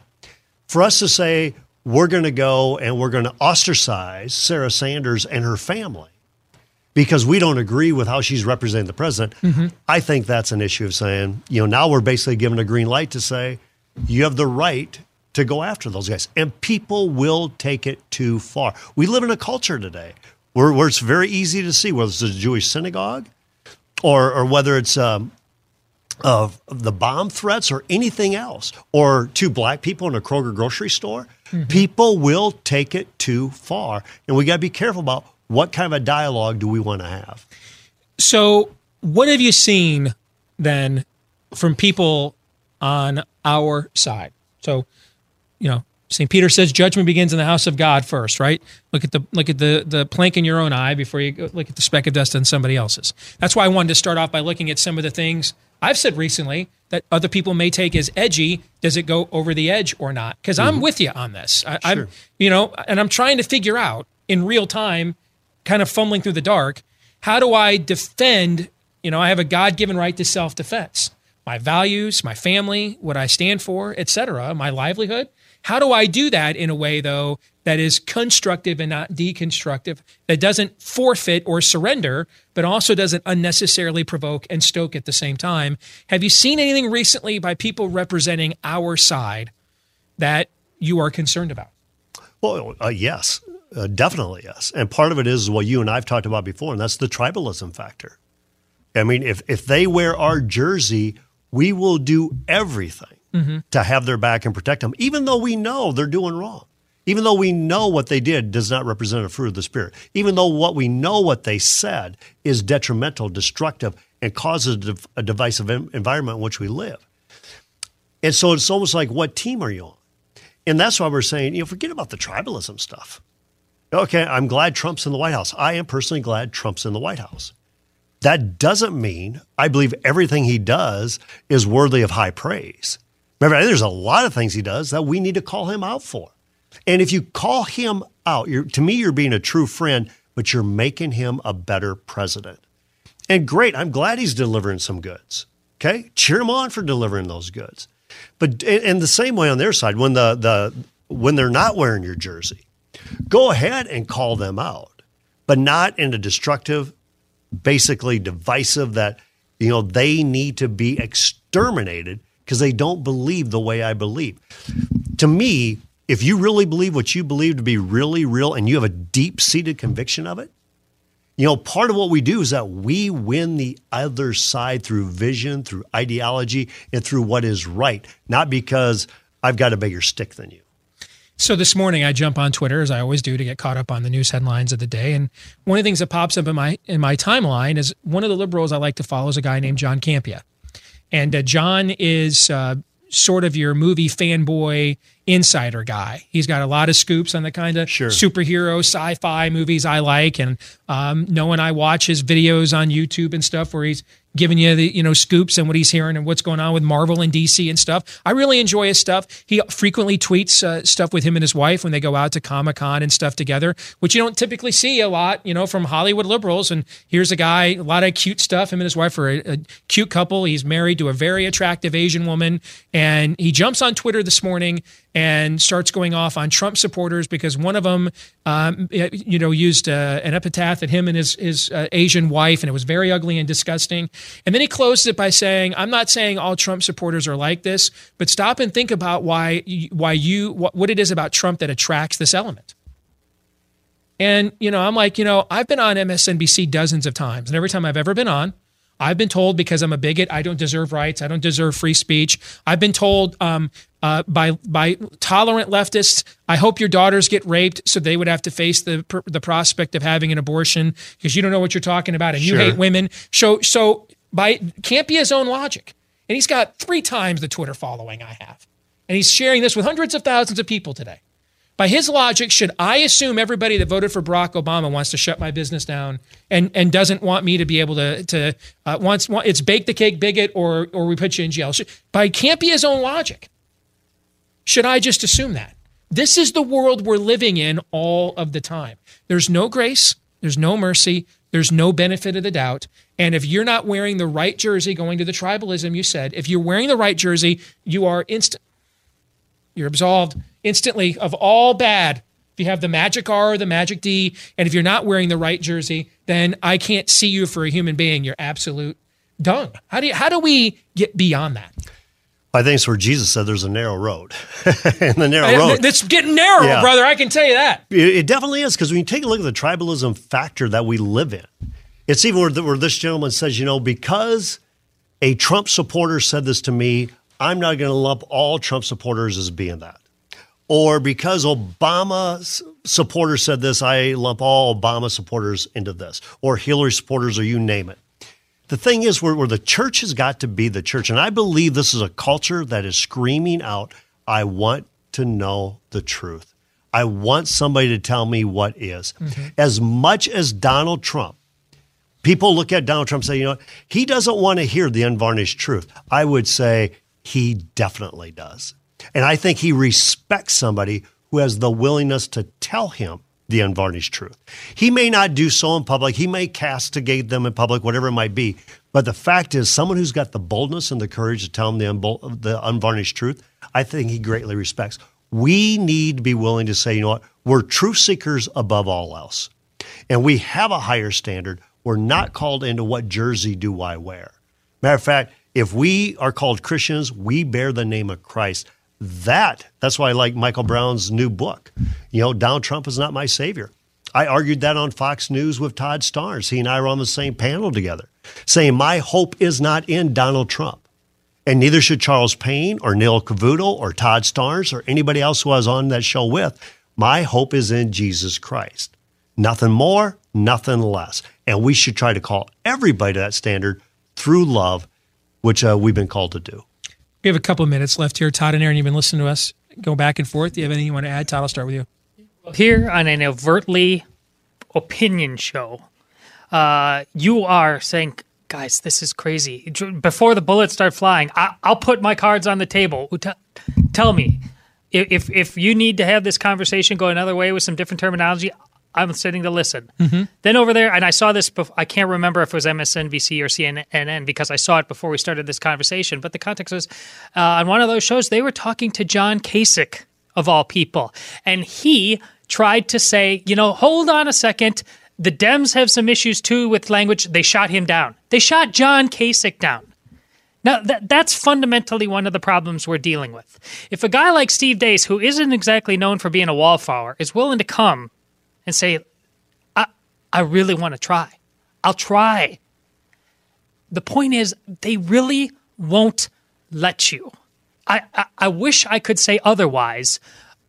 For us to say, we're going to go and we're going to ostracize Sarah Sanders and her family because we don't agree with how she's representing the president, I think that's an issue of saying, you know, now we're basically given a green light to say you have the right to go after those guys. And people will take it too far. We live in a culture today where, where it's very easy to see whether it's a Jewish synagogue or or whether it's um, of the bomb threats or anything else, or two black people in a Kroger grocery store, people will take it too far, and we got to be careful about what kind of a dialogue do we want to have. So, what have you seen then from people on our side? So, you know, St. Peter says judgment begins in the house of God first, right? Look at the look at the the plank in your own eye before you go, look at the speck of dust on somebody else's. That's why I wanted to start off by looking at some of the things I've said recently that other people may take as edgy. Does it go over the edge or not? Because I'm mm-hmm. with you on this. I, I'm, you know, and I'm trying to figure out in real time, kind of fumbling through the dark, how do I defend? You know, I have a God-given right to self-defense. My values, my family, what I stand for, etc., my livelihood. How do I do that in a way, though, that is constructive and not deconstructive, that doesn't forfeit or surrender, but also doesn't unnecessarily provoke and stoke at the same time? Have you seen anything recently by people representing our side that you are concerned about? Well, uh, yes, uh, definitely yes. And part of it is what you and I've talked about before, and that's the tribalism factor. I mean, if if they wear our jersey, we will do everything to have their back and protect them, even though we know they're doing wrong. Even though we know what they did does not represent a fruit of the spirit. Even though what we know what they said is detrimental, destructive, and causes a, div- a divisive en- environment in which we live. And so it's almost like, what team are you on? And that's why we're saying, you know, forget about the tribalism stuff. Okay, I'm glad Trump's in the White House. I am personally glad Trump's in the White House. That doesn't mean I believe everything he does is worthy of high praise. Remember, there's a lot of things he does that we need to call him out for. And if you call him out, to me, you're being a true friend, but you're making him a better president. And great, I'm glad he's delivering some goods. Okay, cheer him on for delivering those goods. But and the same way on their side, when the the when they're not wearing your jersey, go ahead and call them out, but not in a destructive, basically divisive that you know they need to be exterminated because they don't believe the way I believe. To me, if you really believe what you believe to be really real and you have a deep seated conviction of it, you know, part of what we do is that we win the other side through vision, through ideology, and through what is right, not because I've got a bigger stick than you. So this morning I jump on Twitter as I always do to get caught up on the news headlines of the day. And one of the things that pops up in my in my timeline is one of the liberals I like to follow is a guy named John Campea. And uh, John is uh, sort of your movie fanboy insider guy. He's got a lot of scoops on the kind of Sure. superhero sci-fi movies I like, and um, and I watch his videos on YouTube and stuff where he's giving you the you know scoops and what he's hearing and what's going on with Marvel and DC and stuff. I really enjoy his stuff. He frequently tweets uh, stuff with him and his wife when they go out to Comic Con and stuff together, which you don't typically see a lot, you know, from Hollywood liberals. And here's a guy, a lot of cute stuff. Him and his wife are a, a cute couple. He's married to a very attractive Asian woman, and he jumps on Twitter this morning and starts going off on Trump supporters because one of them, um, you know, used uh, an epitaph at him and his his uh, Asian wife, and it was very ugly and disgusting. And then he closes it by saying, "I'm not saying all Trump supporters are like this, but stop and think about why why you what, what it is about Trump that attracts this element." And you know, I'm like, you know, I've been on MSNBC dozens of times, and every time I've ever been on, I've been told because I'm a bigot, I don't deserve rights, I don't deserve free speech. I've been told um, uh, by by tolerant leftists, I hope your daughters get raped, so they would have to face the pr- the prospect of having an abortion because you don't know what you're talking about and you hate women. So so by Campea's own logic, and he's got three times the Twitter following I have, and he's sharing this with hundreds of thousands of people today. By his logic, should I assume everybody that voted for Barack Obama wants to shut my business down and, and doesn't want me to be able to to uh, wants want, it's bake the cake bigot or or we put you in jail? Should, by Campea's own logic. Should I just assume that? This is the world we're living in all of the time. There's no grace, there's no mercy, there's no benefit of the doubt. And if you're not wearing the right jersey, going to the tribalism you said, if you're wearing the right jersey, you are instant you're absolved instantly of all bad. If you have the magic R or the magic D, and if you're not wearing the right jersey, then I can't see you for a human being. You're absolute dung. How do you, how do we get beyond that? I think it's where Jesus said there's a narrow road. and the narrow road. That's getting narrow, Yeah. brother. I can tell you that. It, it definitely is because when you take a look at the tribalism factor that we live in, It's even where, where this gentleman says, you know, because a Trump supporter said this to me, I'm not going to lump all Trump supporters as being that. Or because Obama supporters said this, I lump all Obama supporters into this, or Hillary supporters, or you name it. The thing is, where, where the church has got to be the church, and I believe this is a culture that is screaming out, I want to know the truth. I want somebody to tell me what is. Mm-hmm. As much as Donald Trump, people look at Donald Trump and say, you know, he doesn't want to hear the unvarnished truth. I would say he definitely does. And I think he respects somebody who has the willingness to tell him the unvarnished truth. He may not do so in public, he may castigate them in public, whatever it might be. But the fact is, someone who's got the boldness and the courage to tell them the, unvarnished truth, I think he greatly respects. We need to be willing to say, you know what, we're truth seekers above all else. And we have a higher standard. We're not called into what jersey do I wear. Matter of fact, if we are called Christians, we bear the name of Christ. That that's why I like Michael Brown's new book. You know, Donald Trump is not my savior. I argued that on Fox News with Todd Starnes. He and I were on the same panel together, saying my hope is not in Donald Trump. And neither should Charles Payne or Neil Cavuto or Todd Starnes or anybody else who I was on that show with. My hope is in Jesus Christ. Nothing more, nothing less. And we should try to call everybody to that standard through love, which uh, we've been called to do. We have a couple of minutes left here. Todd and Aaron, you've been listening to us go back and forth. Do you have anything you want to add? Todd, I'll start with you. here on an overtly opinion show, uh, you are saying, guys, this is crazy. Before the bullets start flying, I- I'll put my cards on the table. T- tell me, if if you need to have this conversation go another way with some different terminology, I'm sitting to listen. Then over there, and I saw this. Bef- I can't remember if it was MSNBC or CNN because I saw it before we started this conversation. But the context was uh, on one of those shows they were talking to John Kasich of all people, and he tried to say, you know, hold on a second. The Dems have some issues too with language. They shot him down. They shot John Kasich down. Now, that, that's fundamentally one of the problems we're dealing with. If a guy like Steve Deace, who isn't exactly known for being a wallflower, is willing to come and say, I, I really want to try, I'll try. The point is, they really won't let you. I, I, I wish I could say otherwise,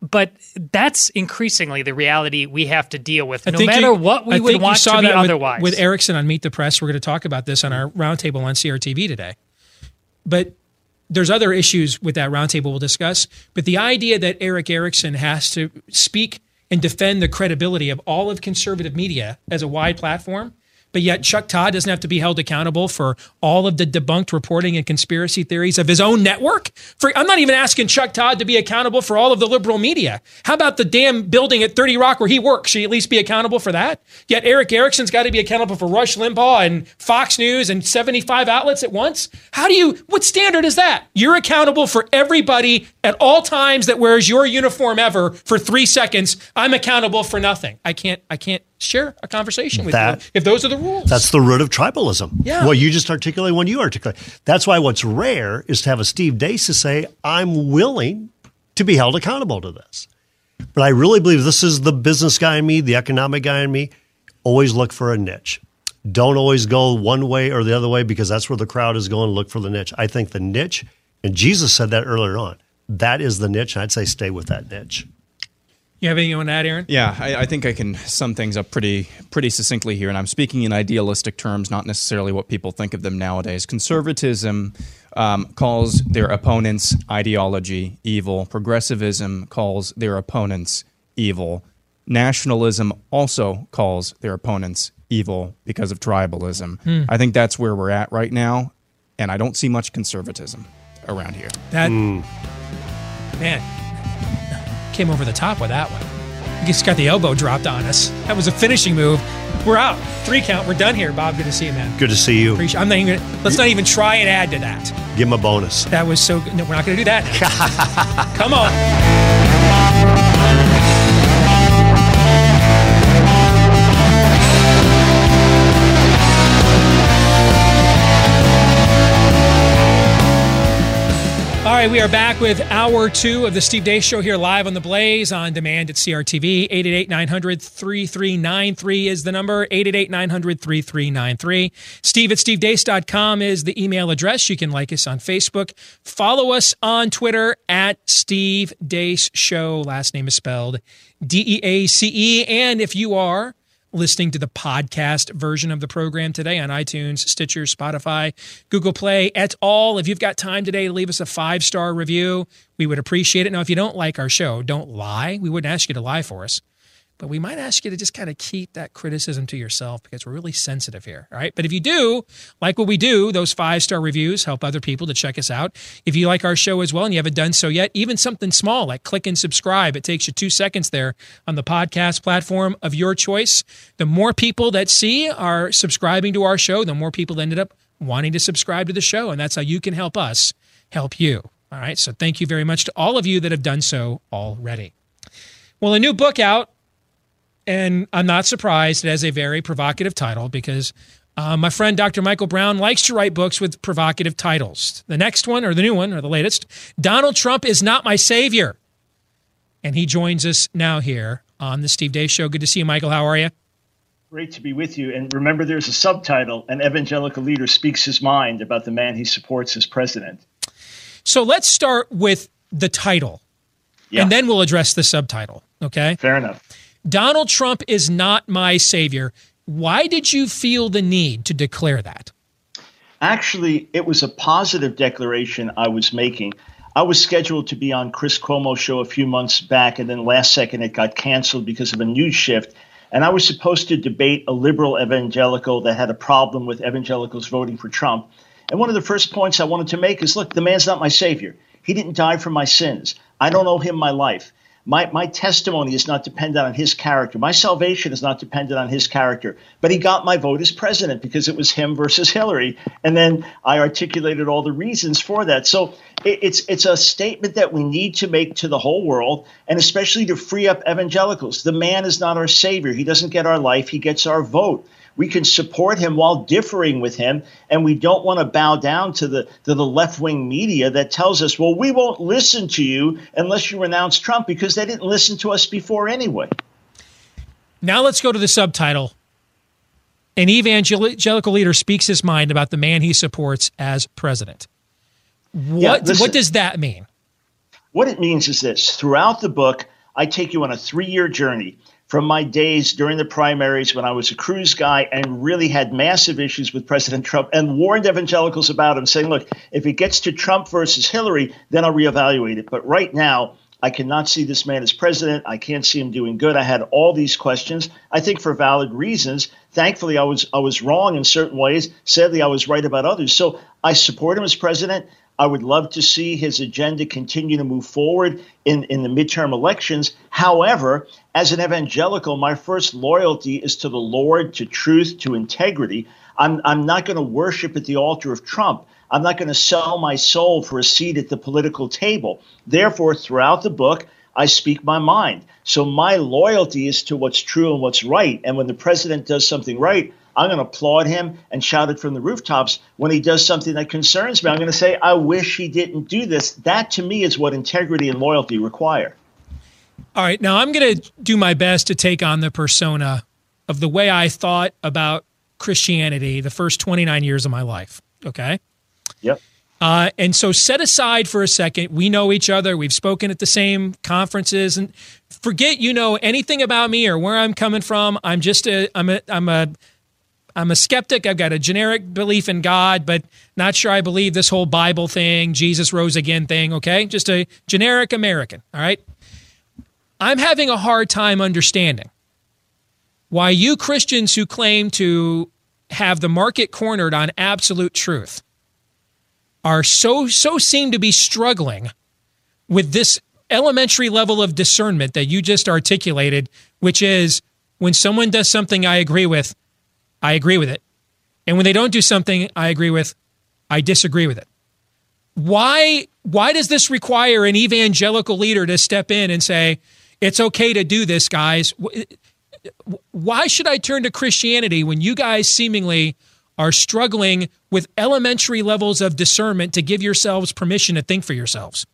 but that's increasingly the reality we have to deal with, I no matter you- what we I would want saw to be that with- otherwise. With Erickson on Meet the Press, we're going to talk about this on our roundtable on CRTV today. But there's other issues with that roundtable we'll discuss. But the idea that Erick Erickson has to speak and defend the credibility of all of conservative media as a wide platform, but yet Chuck Todd doesn't have to be held accountable for all of the debunked reporting and conspiracy theories of his own network. For I'm not even asking Chuck Todd to be accountable for all of the liberal media. How about the damn building at 30 Rock where he works? Should he at least be accountable for that? Yet Erick Erickson's got to be accountable for Rush Limbaugh and Fox News and 75 outlets at once. How do you? What standard is that? You're accountable for everybody at all times that wears your uniform ever for three seconds. I'm accountable for nothing. I can't. I can't share a conversation with That- you if those are the rules. That's the root of tribalism. Yeah. What you just articulate what you articulate. That's why what's rare is to have a Steve Deace to say, I'm willing to be held accountable to this. But I really believe this is the business guy in me, the economic guy in me. Always look for a niche. Don't always go one way or the other way because that's where the crowd is going. Look for the niche. I think the niche, and Jesus said that earlier on, that is the niche. And I'd say stay with that niche. You have anything you want to add, Aaron? Yeah, I, I think I can sum things up pretty pretty succinctly here, and I'm speaking in idealistic terms, not necessarily what people think of them nowadays. Conservatism um, calls their opponents' ideology evil. Progressivism calls their opponents evil. Nationalism also calls their opponents evil because of tribalism. I think that's where we're at right now, and I don't see much conservatism around here. That man came over the top with that one. He just got the elbow dropped on us. That was a finishing move. We're out. Three count. We're done here, Bob. Good to see you, man. Good to see you. Appreciate. I'm not even. Let's not even try and add to that. Give him a bonus. That was so. good. No, we're not going to do that. Come on. All right, we are back with hour two of the Steve Deace Show here live on the Blaze on demand at CRTV. 888 900 3393 is the number. 888 900 3393. Steve at stevedeace.com is the email address. You can like us on Facebook. Follow us on Twitter at Steve Deace Show. Last name is spelled D E A C E. And if you are listening to the podcast version of the program today on iTunes, Stitcher, Spotify, Google Play, et al. If you've got time today to leave us a five star review, we would appreciate it. Now, if you don't like our show, don't lie. We wouldn't ask you to lie for us. But we might ask you to just kind of keep that criticism to yourself because we're really sensitive here. All right. But if you do like what we do, those five star reviews help other people to check us out. If you like our show as well and you haven't done so yet, even something small like click and subscribe, it takes you two seconds there on the podcast platform of your choice. The more people that see are subscribing to our show, the more people ended up wanting to subscribe to the show. And that's how you can help us help you. All right. So thank you very much to all of you that have done so already. Well, a new book out and I'm not surprised it has a very provocative title because uh, my friend Dr. Michael Brown likes to write books with provocative titles. The next one, or the new one, or the latest Donald Trump is not my savior. And he joins us now here on the Steve Deace Show. Good to see you, Michael. How are you? Great to be with you. And remember, there's a subtitle An evangelical leader speaks his mind about the man he supports as president. So let's start with the title, Yeah. and then we'll address the subtitle. Okay. Fair enough. Donald Trump is not my savior. Why did you feel the need to declare that? Actually, it was a positive declaration I was making. I was scheduled to be on Chris Cuomo's show a few months back, and then last second it got canceled because of a news shift. And I was supposed to debate a liberal evangelical that had a problem with evangelicals voting for Trump. And one of the first points I wanted to make is look, the man's not my savior. He didn't die for my sins. I don't owe him my life. My, my testimony is not dependent on his character. My salvation is not dependent on his character. But he got my vote as president because it was him versus Hillary. And then I articulated all the reasons for that. So it, it's it's a statement that we need to make to the whole world, and especially to free up evangelicals. The man is not our savior. He doesn't get our life. He gets our vote we can support him while differing with him and we don't want to bow down to the to the left-wing media that tells us well we won't listen to you unless you renounce Trump because they didn't listen to us before anyway Now let's go to the subtitle. An evangelical leader speaks his mind about the man he supports as president. What listen. what does that mean? what it means is this throughout the book I take you on a 3-year journey from my days during the primaries when I was a Cruz guy and really had massive issues with President Trump and warned evangelicals about him, saying, look, if it gets to Trump versus Hillary, then I'll reevaluate it. But right now, I cannot see this man as president. I can't see him doing good. I had all these questions. I think for valid reasons. Thankfully, I was I was wrong in certain ways. Sadly, I was right about others. So I support him as president. I would love to see his agenda continue to move forward in, in the midterm elections. However, as an evangelical, my first loyalty is to the Lord, to truth, to integrity. I'm, I'm not going to worship at the altar of Trump. I'm not going to sell my soul for a seat at the political table. Therefore, throughout the book, I speak my mind. So my loyalty is to what's true and what's right. And when the president does something right, I'm going to applaud him and shout it from the rooftops. When he does something that concerns me, I'm going to say, I wish he didn't do this. That to me is what integrity and loyalty require. All right, now I'm going to do my best to take on the persona of the way I thought about Christianity the first 29 years of my life. Okay. Yep. Uh, and so set aside for a second. We know each other. We've spoken at the same conferences, and forget you know anything about me or where I'm coming from. I'm just a I'm a I'm a I'm a skeptic. I've got a generic belief in God, but not sure I believe this whole Bible thing, Jesus rose again thing. Okay, just a generic American. All right. I'm having a hard time understanding why you Christians who claim to have the market cornered on absolute truth are so so seem to be struggling with this elementary level of discernment that you just articulated, which is when someone does something I agree with, I agree with it. And when they don't do something I agree with, I disagree with it. Why why does this require an evangelical leader to step in and say, it's okay to do this, guys? Why should I turn to Christianity when you guys seemingly are struggling with elementary levels of discernment to give yourselves permission to think for yourselves?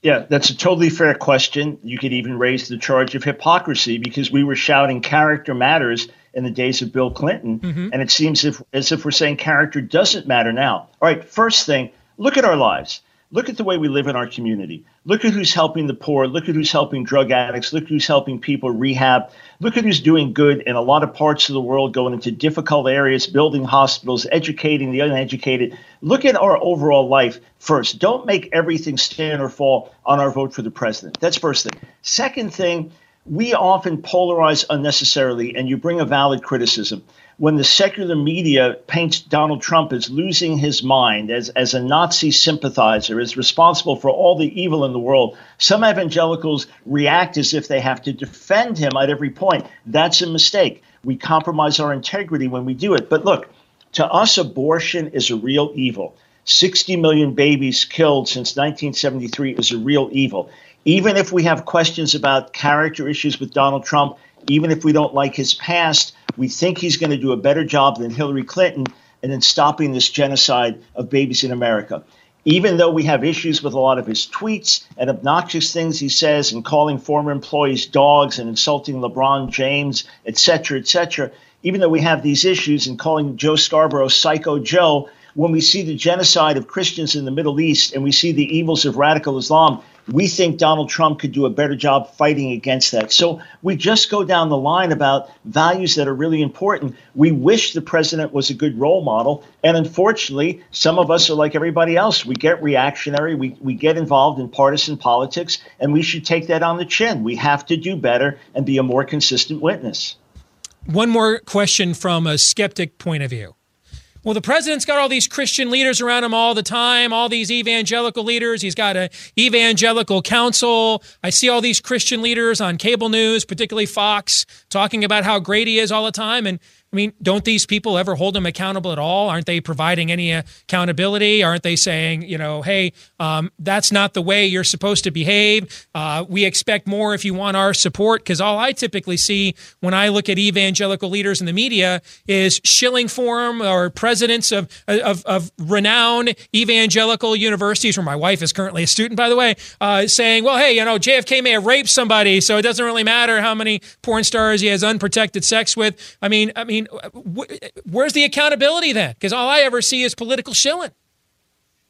Yeah, that's a totally fair question. You could even raise the charge of hypocrisy because we were shouting character matters in the days of Bill Clinton, mm-hmm. and it seems if, as if we're saying character doesn't matter now. All right, first thing, look at our lives. Look at the way we live in our community. Look at who's helping the poor. Look at who's helping drug addicts. Look at who's helping people rehab. Look at who's doing good in a lot of parts of the world, going into difficult areas, building hospitals, educating the uneducated. Look at our overall life first. Don't make everything stand or fall on our vote for the president. That's first thing. Second thing, we often polarize unnecessarily, and you bring a valid criticism when the secular media paints Donald Trump as losing his mind, as, as a Nazi sympathizer, as responsible for all the evil in the world, some evangelicals react as if they have to defend him at every point. That's a mistake. We compromise our integrity when we do it. But look, to us, abortion is a real evil. 60 million babies killed since 1973 is a real evil. Even if we have questions about character issues with Donald Trump, even if we don't like his past, we think he's going to do a better job than Hillary Clinton and in stopping this genocide of babies in America. Even though we have issues with a lot of his tweets and obnoxious things he says and calling former employees dogs and insulting LeBron James, et cetera, et cetera, even though we have these issues and calling Joe Scarborough Psycho Joe, when we see the genocide of Christians in the Middle East and we see the evils of radical Islam, we think Donald Trump could do a better job fighting against that. So we just go down the line about values that are really important. We wish the president was a good role model. And unfortunately, some of us are like everybody else. We get reactionary, we, we get involved in partisan politics, and we should take that on the chin. We have to do better and be a more consistent witness. One more question from a skeptic point of view well, the president's got all these Christian leaders around him all the time, all these evangelical leaders. He's got an evangelical council. I see all these Christian leaders on cable news, particularly Fox, talking about how great he is all the time. And I mean, don't these people ever hold him accountable at all? Aren't they providing any accountability? Aren't they saying, you know, hey, um, that's not the way you're supposed to behave? Uh, we expect more if you want our support. Because all I typically see when I look at evangelical leaders in the media is shilling for them or presidents of, of, of renowned evangelical universities, where my wife is currently a student, by the way, uh, saying, well, hey, you know, JFK may have raped somebody, so it doesn't really matter how many porn stars he has unprotected sex with. I mean, I mean, mean, uh, where's the accountability then? Because all I ever see is political shilling.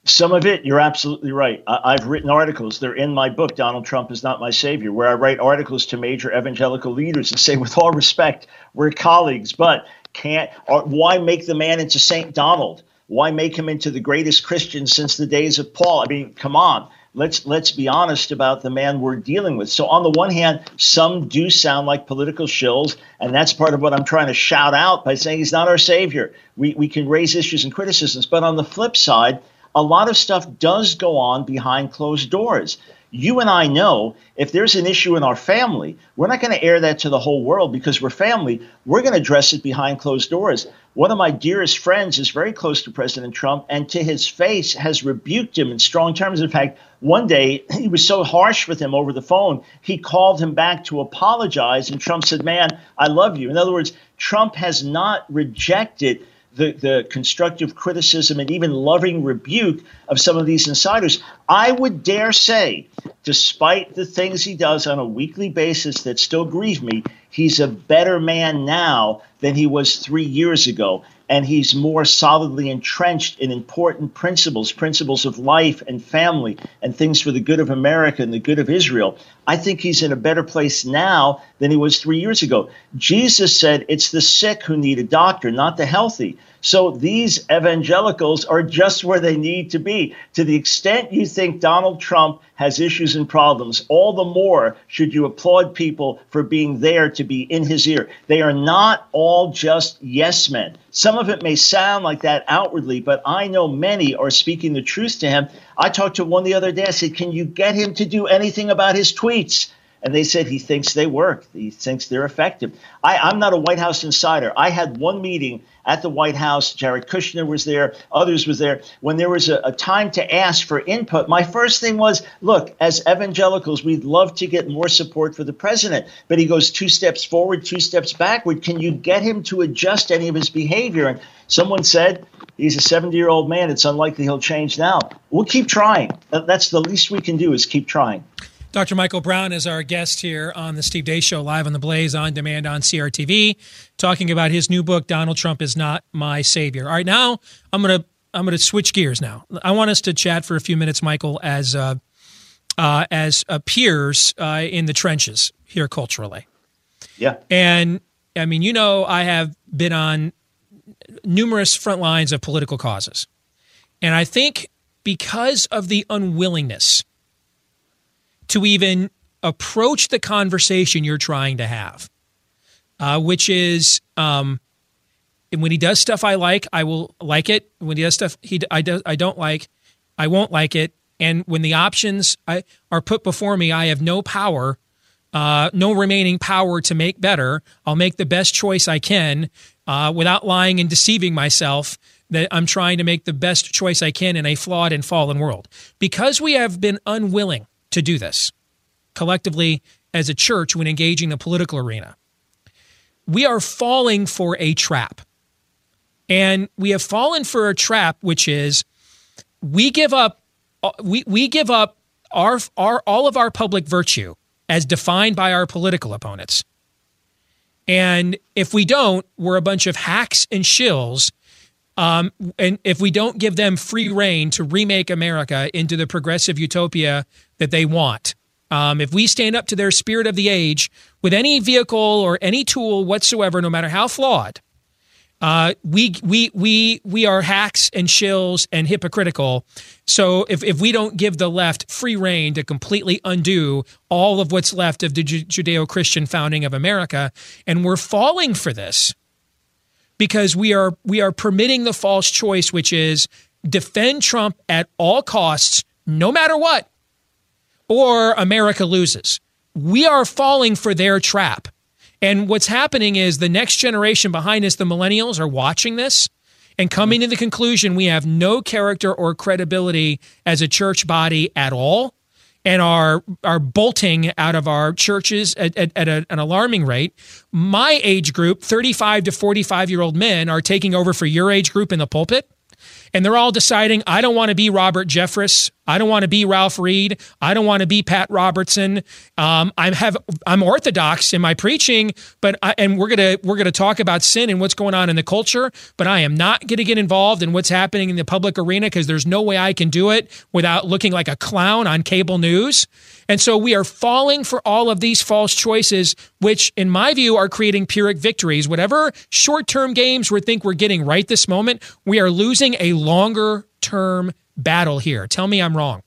Some of it, you're absolutely right. I- have written articles. They're in my book, Donald Trump is Not My Savior, where I write articles to major evangelical leaders and say, with all respect, we're colleagues, but can't, or, why make the man into St. Donald? Why make him into the greatest Christian since the days of Paul? I mean, come on let's let's be honest about the man we're dealing with. So on the one hand, some do sound like political shills, and that's part of what I'm trying to shout out by saying he's not our savior. We we can raise issues and criticisms, but on the flip side, a lot of stuff does go on behind closed doors you and I know if there's an issue in our family, we're not going to air that to the whole world because we're family. We're going to address it behind closed doors. One of my dearest friends is very close to President Trump and to his face has rebuked him in strong terms. In fact, one day he was so harsh with him over the phone, he called him back to apologize. And Trump said, Man, I love you. In other words, Trump has not rejected the, the constructive criticism and even loving rebuke of some of these insiders. I would dare say, despite the things he does on a weekly basis that still grieve me, he's a better man now than he was three years ago and he's more solidly entrenched in important principles, principles of life and family, and things for the good of America and the good of Israel. I think he's in a better place now than he was three years ago. Jesus said it's the sick who need a doctor, not the healthy. So these evangelicals are just where they need to be. To the extent you think Donald Trump has issues and problems, all the more should you applaud people for being there to be in his ear. They are not all just yes men. Some of it may sound like that outwardly, but I know many are speaking the truth to him. I talked to one the other day. I said, Can you get him to do anything about his tweets? And they said he thinks they work. He thinks they're effective. I, I'm not a White House insider. I had one meeting at the White House. Jared Kushner was there, others was there. When there was a, a, time to ask for input, my first thing was, look, as evangelicals, we'd love to get more support for the president. But he goes two steps forward, two steps backward. Can you get him to adjust any of his behavior? And someone said, he's a 70 year old man. It's unlikely he'll change now. We'll keep trying. That's the least we can do is keep trying. Dr. Michael Brown is our guest here on the Steve Deace Show, live on the Blaze on demand on CRTV, talking about his new book, Donald Trump is Not My Savior. All right, now I'm gonna I'm gonna switch gears now. I want us to chat for a few minutes, Michael, as uh, uh, as uh, peers uh, in the trenches here culturally. Yeah, and I mean, you know, I have been on numerous front lines of political causes, and I think because of the unwillingness to even approach the conversation you're trying to have, uh, which is um, when he does stuff I like, I will like it. When he does stuff he I, do, I don't like, I won't like it. And when the options I, are put before me, I have no power, uh, no remaining power to make better. I'll make the best choice I can uh, without lying and deceiving myself that I'm trying to make the best choice I can in a flawed and fallen world. Because we have been unwilling to do this collectively as a church when engaging the political arena. We are falling for a trap. And we have fallen for a trap, which is we give up uh, we, we give up our, our all of our public virtue as defined by our political opponents. And if we don't, we're a bunch of hacks and shills. Um, and if we don't give them free reign to remake America into the progressive utopia that they want. Um, if we stand up to their spirit of the age with any vehicle or any tool whatsoever, no matter how flawed, uh, we we we we are hacks and shills and hypocritical. So if if we don't give the left free reign to completely undo all of what's left of the Judeo-Christian founding of America, and we're falling for this because we are we are permitting the false choice, which is defend Trump at all costs, no matter what or America loses. We are falling for their trap. And what's happening is the next generation behind us, the millennials, are watching this and coming to the conclusion we have no character or credibility as a church body at all and are are bolting out of our churches at, at, at a, an alarming rate. My age group, 35 to 45 year old men, are taking over for your age group in the pulpit. And they're all deciding, I don't want to be Robert Jeffress. I don't want to be Ralph Reed. I don't want to be Pat Robertson. Um, I have I'm orthodox in my preaching, but I, and we're gonna we're gonna talk about sin and what's going on in the culture. But I am not to get involved in what's happening in the public arena because there's no way I can do it without looking like a clown on cable news. And so we are falling for all of these false choices, which, in my view, are creating Pyrrhic victories. Whatever short term games we think we're getting right this moment, we are losing a longer term battle here. Tell me I'm wrong.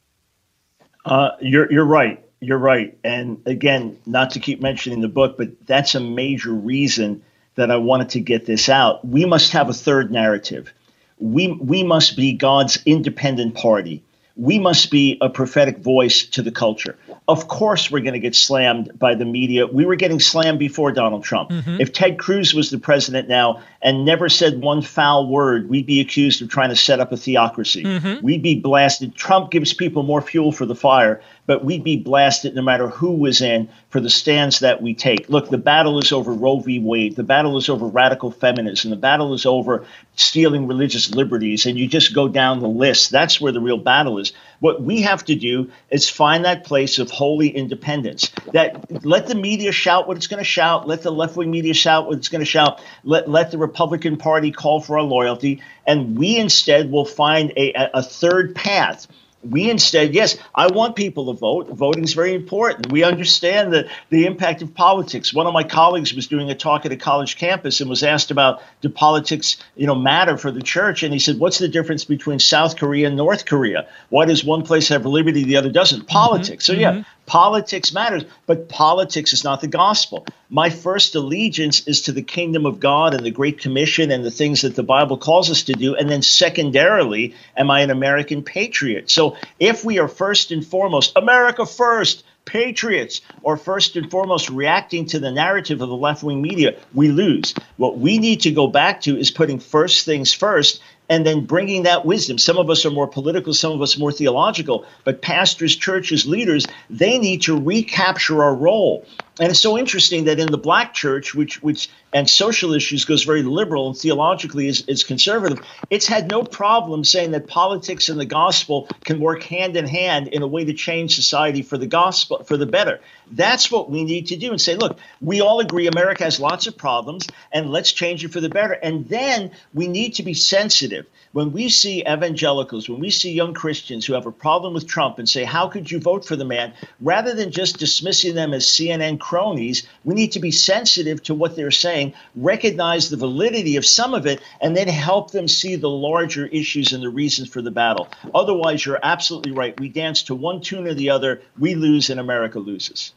Uh, you're you're right. You're right. And again, not to keep mentioning the book, but that's a major reason that I wanted to get this out. We must have a third narrative. We we must be God's independent party. We must be a prophetic voice to the culture of course we're going to get slammed by the media. We were getting slammed before Donald Trump. Mm-hmm. If Ted Cruz was the president now and never said one foul word, we'd be accused of trying to set up a theocracy. Mm-hmm. We'd be blasted. Trump gives people more fuel for the fire but we'd be blasted no matter who was in for the stands that we take. Look, the battle is over Roe v. Wade. The battle is over radical feminism. The battle is over stealing religious liberties. And you just go down the list. That's where the real battle is. What we have to do is find that place of holy independence. That let the media shout what it's going to shout. Let the left wing media shout what it's going to shout. Let, let the Republican Party call for our loyalty. And we instead will find a, a third path we instead, yes, I want people to vote. Voting is very important. We understand the, the impact of politics. One of my colleagues was doing a talk at a college campus and was asked about do politics, you know, matter for the church? And he said, "What's the difference between South Korea and North Korea? Why does one place have liberty, the other doesn't? Mm-hmm. Politics." Mm-hmm. So yeah, mm-hmm. Politics matters, but politics is not the gospel. My first allegiance is to the kingdom of God and the Great Commission and the things that the Bible calls us to do. And then, secondarily, am I an American patriot? So, if we are first and foremost, America first, patriots, or first and foremost reacting to the narrative of the left wing media, we lose. What we need to go back to is putting first things first and then bringing that wisdom. Some of us are more political, some of us more theological, but pastors, churches, leaders, they need to recapture our role. And it's so interesting that in the black church, which which and social issues goes very liberal and theologically is, is conservative, it's had no problem saying that politics and the gospel can work hand in hand in a way to change society for the gospel for the better. That's what we need to do and say, look, we all agree America has lots of problems and let's change it for the better. And then we need to be sensitive when we see evangelicals, when we see young Christians who have a problem with Trump and say, How could you vote for the man? Rather than just dismissing them as CNN cronies, we need to be sensitive to what they're saying, recognize the validity of some of it, and then help them see the larger issues and the reasons for the battle. Otherwise, you're absolutely right. We dance to one tune or the other, we lose, and America loses.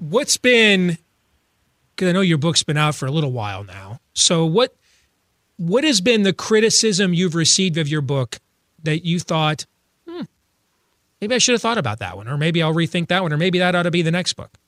What's been, because I know your book's been out for a little while now. So, what what has been the criticism you've received of your book that you thought, hmm, maybe I should have thought about that one, or maybe I'll rethink that one, or maybe that ought to be the next book?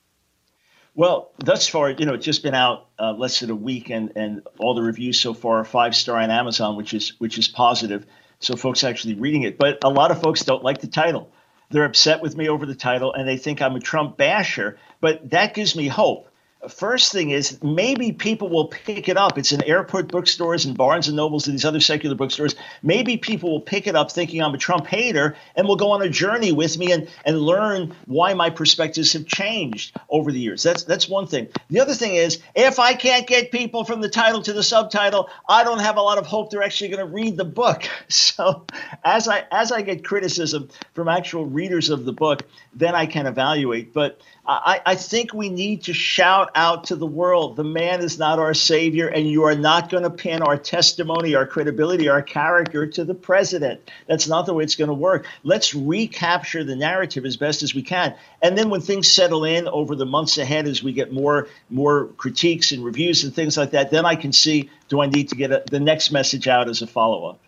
Well, thus far, you know, it's just been out uh, less than a week, and and all the reviews so far are five star on Amazon, which is which is positive. So folks actually reading it, but a lot of folks don't like the title. They're upset with me over the title, and they think I'm a Trump basher. But that gives me hope first thing is maybe people will pick it up. It's in airport bookstores and Barnes and Nobles and these other secular bookstores. Maybe people will pick it up thinking I'm a Trump hater and will go on a journey with me and, and learn why my perspectives have changed over the years. That's that's one thing. The other thing is if I can't get people from the title to the subtitle, I don't have a lot of hope they're actually going to read the book. So as I as I get criticism from actual readers of the book, then I can evaluate. But I, I think we need to shout out to the world the man is not our savior, and you are not going to pin our testimony, our credibility, our character to the president. That's not the way it's going to work. Let's recapture the narrative as best as we can. And then when things settle in over the months ahead, as we get more, more critiques and reviews and things like that, then I can see do I need to get a, the next message out as a follow up?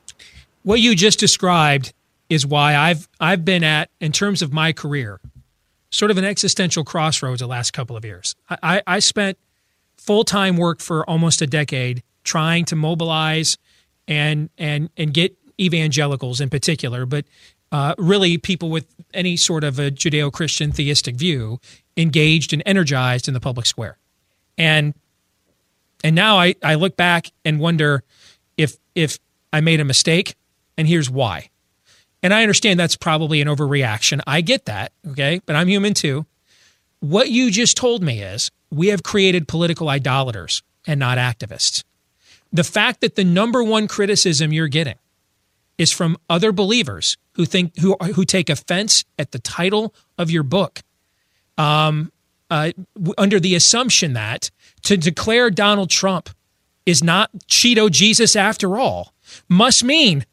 What you just described is why I've I've been at in terms of my career sort of an existential crossroads the last couple of years. I, I spent full time work for almost a decade trying to mobilize and and and get evangelicals in particular, but uh, really people with any sort of a Judeo Christian theistic view engaged and energized in the public square. And and now I, I look back and wonder if if I made a mistake, and here's why. And I understand that's probably an overreaction. I get that. Okay. But I'm human too. What you just told me is we have created political idolaters and not activists. The fact that the number one criticism you're getting is from other believers who think who who take offense at the title of your book, um, uh, under the assumption that to declare Donald Trump is not Cheeto Jesus after all must mean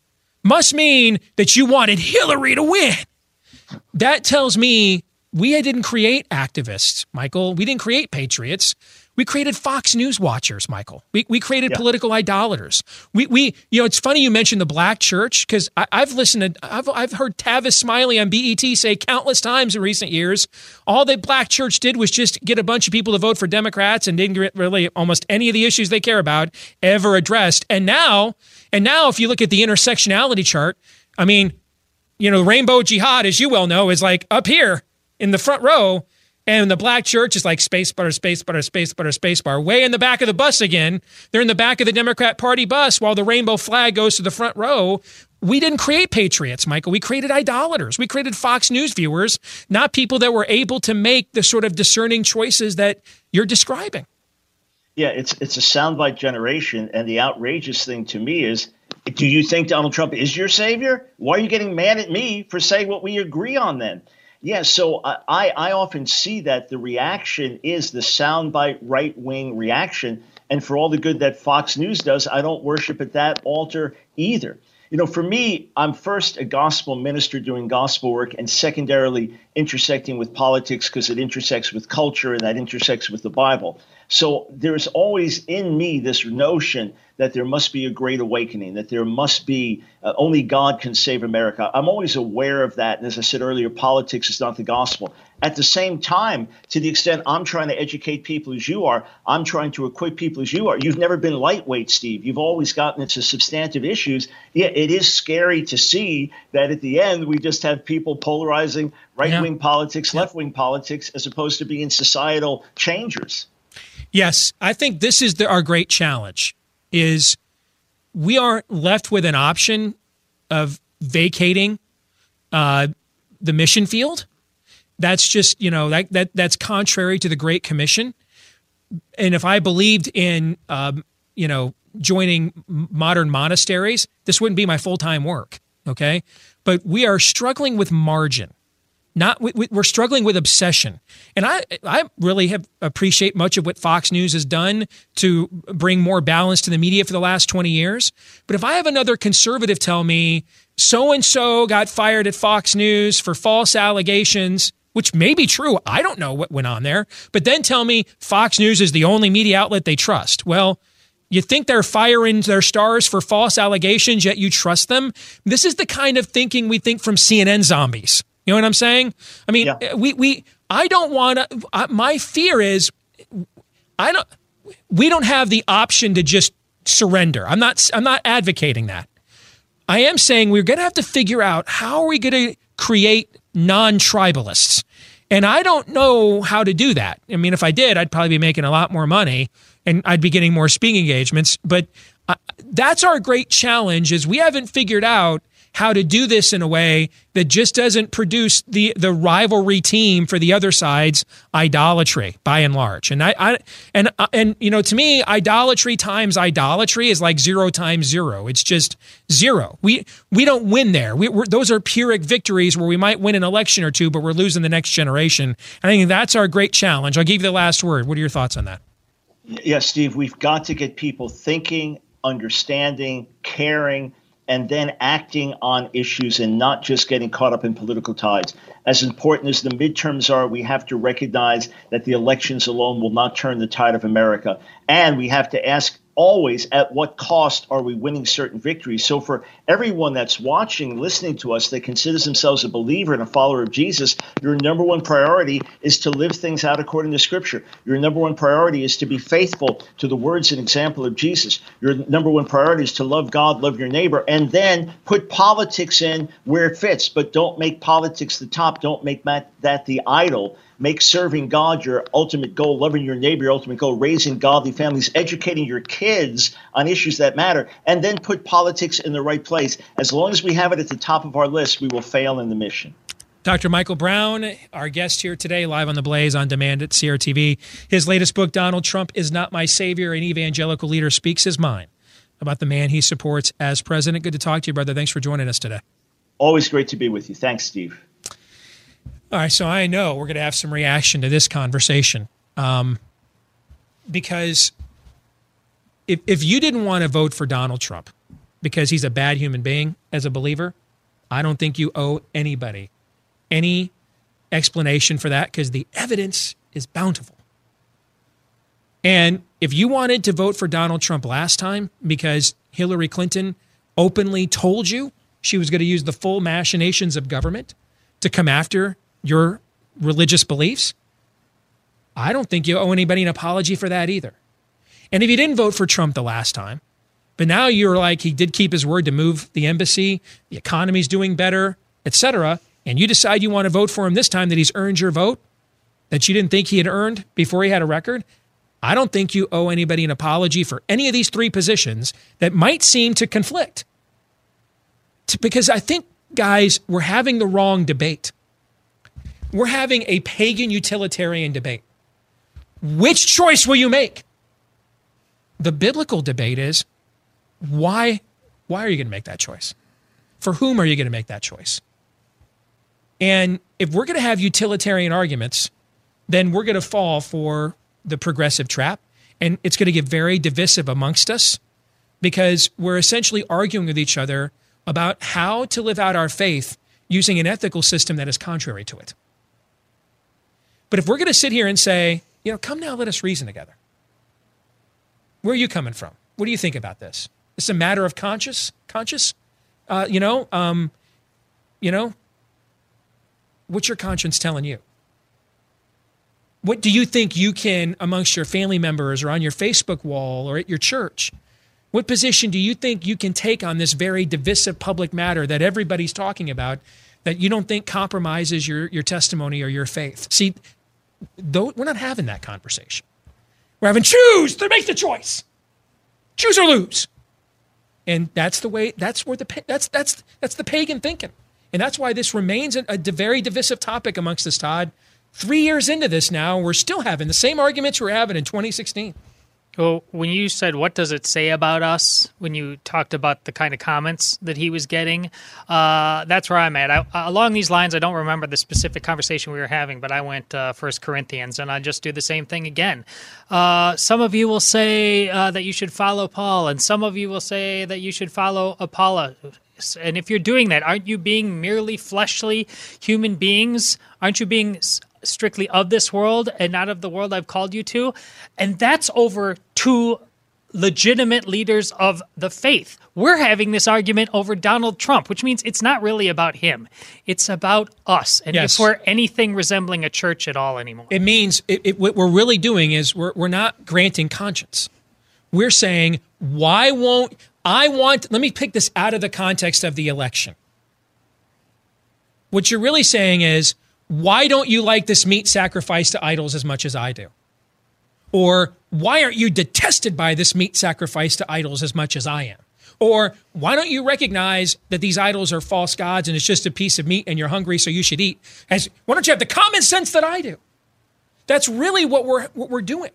must mean that you wanted Hillary to win. That tells me we didn't create activists, Michael. We didn't create patriots. We created Fox News watchers, Michael. We, we created yeah. political idolaters. We, we, you know, it's funny you mentioned the black church because I've listened to, I've, I've heard Tavis Smiley on BET say countless times in recent years, all the black church did was just get a bunch of people to vote for Democrats and didn't get really almost any of the issues they care about ever addressed. And now, and now if you look at the intersectionality chart, I mean, you know, rainbow jihad, as you well know, is like up here in the front row and the black church is like space butter, space butter, space butter, space bar. Way in the back of the bus again. They're in the back of the Democrat Party bus while the rainbow flag goes to the front row. We didn't create patriots, Michael. We created idolaters. We created Fox News viewers, not people that were able to make the sort of discerning choices that you're describing. Yeah, it's it's a soundbite generation, and the outrageous thing to me is, do you think Donald Trump is your savior? Why are you getting mad at me for saying what we agree on then? Yeah, so I, I often see that the reaction is the soundbite right wing reaction. And for all the good that Fox News does, I don't worship at that altar either. You know, for me, I'm first a gospel minister doing gospel work and secondarily intersecting with politics because it intersects with culture and that intersects with the Bible. So there's always in me this notion that there must be a great awakening, that there must be uh, only God can save America. I'm always aware of that. And as I said earlier, politics is not the gospel. At the same time, to the extent I'm trying to educate people as you are, I'm trying to equip people as you are. You've never been lightweight, Steve. You've always gotten into substantive issues. Yeah, it is scary to see that at the end we just have people polarizing right wing yeah. politics, yeah. left wing politics, as opposed to being societal changers. Yes, I think this is the, our great challenge is we aren't left with an option of vacating uh, the mission field. That's just you know that that that's contrary to the Great Commission. And if I believed in um, you know joining modern monasteries, this wouldn't be my full time work. Okay, but we are struggling with margin not we, we're struggling with obsession and i i really have appreciate much of what fox news has done to bring more balance to the media for the last 20 years but if i have another conservative tell me so and so got fired at fox news for false allegations which may be true i don't know what went on there but then tell me fox news is the only media outlet they trust well you think they're firing their stars for false allegations, yet you trust them? This is the kind of thinking we think from CNN zombies. You know what I'm saying? I mean, yeah. we we I don't want to. My fear is, I don't. We don't have the option to just surrender. I'm not. I'm not advocating that. I am saying we're going to have to figure out how are we going to create non-tribalists. And I don't know how to do that. I mean, if I did, I'd probably be making a lot more money and I'd be getting more speaking engagements. But uh, that's our great challenge is we haven't figured out how to do this in a way that just doesn't produce the the rivalry team for the other side's idolatry by and large. And I, I and uh, and you know to me idolatry times idolatry is like zero times zero. It's just zero. We we don't win there. We, those are pyrrhic victories where we might win an election or two, but we're losing the next generation. I think that's our great challenge. I'll give you the last word. What are your thoughts on that? Yes, Steve. We've got to get people thinking, understanding, caring and then acting on issues and not just getting caught up in political tides. As important as the midterms are, we have to recognize that the elections alone will not turn the tide of America. And we have to ask always at what cost are we winning certain victories. So for everyone that's watching, listening to us that considers themselves a believer and a follower of Jesus, your number one priority is to live things out according to Scripture. Your number one priority is to be faithful to the words and example of Jesus. Your number one priority is to love God, love your neighbor, and then put politics in where it fits. But don't make politics the top. Don't make that, the idol make serving God your ultimate goal, loving your neighbor your ultimate goal, raising godly families, educating your kids on issues that matter, and then put politics in the right place. As long as we have it at the top of our list, we will fail in the mission. Dr. Michael Brown, our guest here today, live on the Blaze on demand at CRTV. His latest book, Donald Trump is Not My Savior, an evangelical leader speaks his mind about the man he supports as president. Good to talk to you, brother. Thanks for joining us today. Always great to be with you. Thanks, Steve. All right, so I know we're going to have some reaction to this conversation um, because if, if you didn't want to vote for Donald Trump because he's a bad human being as a believer, I don't think you owe anybody any explanation for that because the evidence is bountiful. And if you wanted to vote for Donald Trump last time because Hillary Clinton openly told you she was going to use the full machinations of government to come after your religious beliefs, I don't think you owe anybody an apology for that either. And if you didn't vote for Trump the last time, but now you're like he did keep his word to move the embassy, the economy's doing better, etc., and you decide you want to vote for him this time that he's earned your vote that you didn't think he had earned before he had a record, I don't think you owe anybody an apology for any of these three positions that might seem to conflict. Because I think, guys, we're having the wrong debate. We're having a pagan utilitarian debate. Which choice will you make? The biblical debate is why why are you going to make that choice? For whom are you going to make that choice? And if we're going to have utilitarian arguments, then we're going to fall for the progressive trap and it's going to get very divisive amongst us because we're essentially arguing with each other about how to live out our faith using an ethical system that is contrary to it. But if we're going to sit here and say, you know, come now, let us reason together. Where are you coming from? what do you think about this? It's a matter of conscious, conscious. Uh, you know, um, you know, what's your conscience telling you? What do you think you can, amongst your family members or on your Facebook wall or at your church? What position do you think you can take on this very divisive public matter that everybody's talking about that you don't think compromises your, your testimony or your faith? See, we're not having that conversation. We're having choose to make the choice, choose or lose, and that's the way. That's where the that's that's that's the pagan thinking, and that's why this remains a, a very divisive topic amongst us. Todd, three years into this now, we're still having the same arguments we were having in 2016. Well, when you said what does it say about us, when you talked about the kind of comments that he was getting, uh, that's where I'm at. I, along these lines, I don't remember the specific conversation we were having, but I went uh, First Corinthians, and I just do the same thing again. Uh, some of you will say uh, that you should follow Paul, and some of you will say that you should follow Apollos. And if you're doing that, aren't you being merely fleshly human beings? Aren't you being strictly of this world and not of the world I've called you to. And that's over two legitimate leaders of the faith. We're having this argument over Donald Trump, which means it's not really about him. It's about us. And yes. if we're anything resembling a church at all anymore. It means it, it, what we're really doing is we're, we're not granting conscience. We're saying, why won't I want, let me pick this out of the context of the election. What you're really saying is, why don't you like this meat sacrificed to idols as much as I do? Or why aren't you detested by this meat sacrificed to idols as much as I am? Or why don't you recognize that these idols are false gods and it's just a piece of meat and you're hungry so you should eat? As why don't you have the common sense that I do? That's really what we're what we're doing.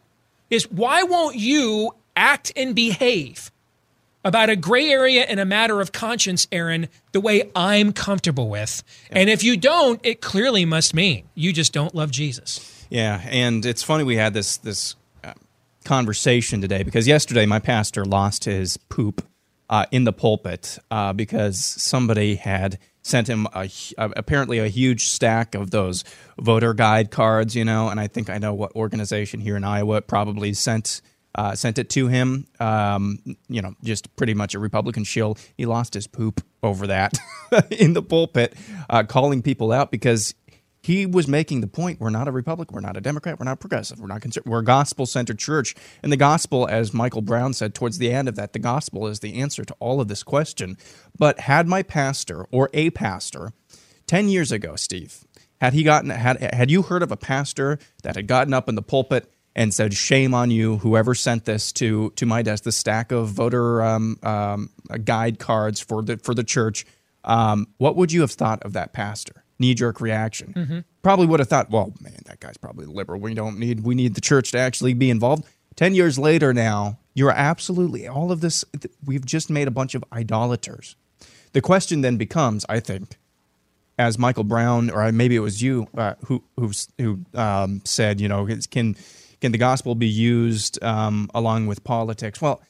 Is why won't you act and behave about a gray area and a matter of conscience, Aaron, the way I'm comfortable with. Yeah. And if you don't, it clearly must mean you just don't love Jesus. Yeah, and it's funny we had this this uh, conversation today because yesterday my pastor lost his poop uh, in the pulpit uh, because somebody had sent him a, apparently a huge stack of those voter guide cards, you know, and I think I know what organization here in Iowa probably sent uh, sent it to him. Um, you know, just pretty much a Republican shill. He lost his poop over that in the pulpit, uh, calling people out because he was making the point we're not a Republican, we're not a Democrat, we're not progressive, we're not conservative, we're a gospel centered church. And the gospel, as Michael Brown said towards the end of that, the gospel is the answer to all of this question. But had my pastor or a pastor 10 years ago, Steve, had he gotten had had you heard of a pastor that had gotten up in the pulpit and said, "Shame on you, whoever sent this to to my desk, the stack of voter um, um, guide cards for the for the church." Um, what would you have thought of that pastor? Knee jerk reaction. Mm-hmm. Probably would have thought, "Well, man, that guy's probably liberal. We don't need we need the church to actually be involved." Ten years later, now you're absolutely all of this. We've just made a bunch of idolaters. The question then becomes, I think, as Michael Brown or maybe it was you uh, who who who um, said, you know, can can the gospel be used um, along with politics? Well,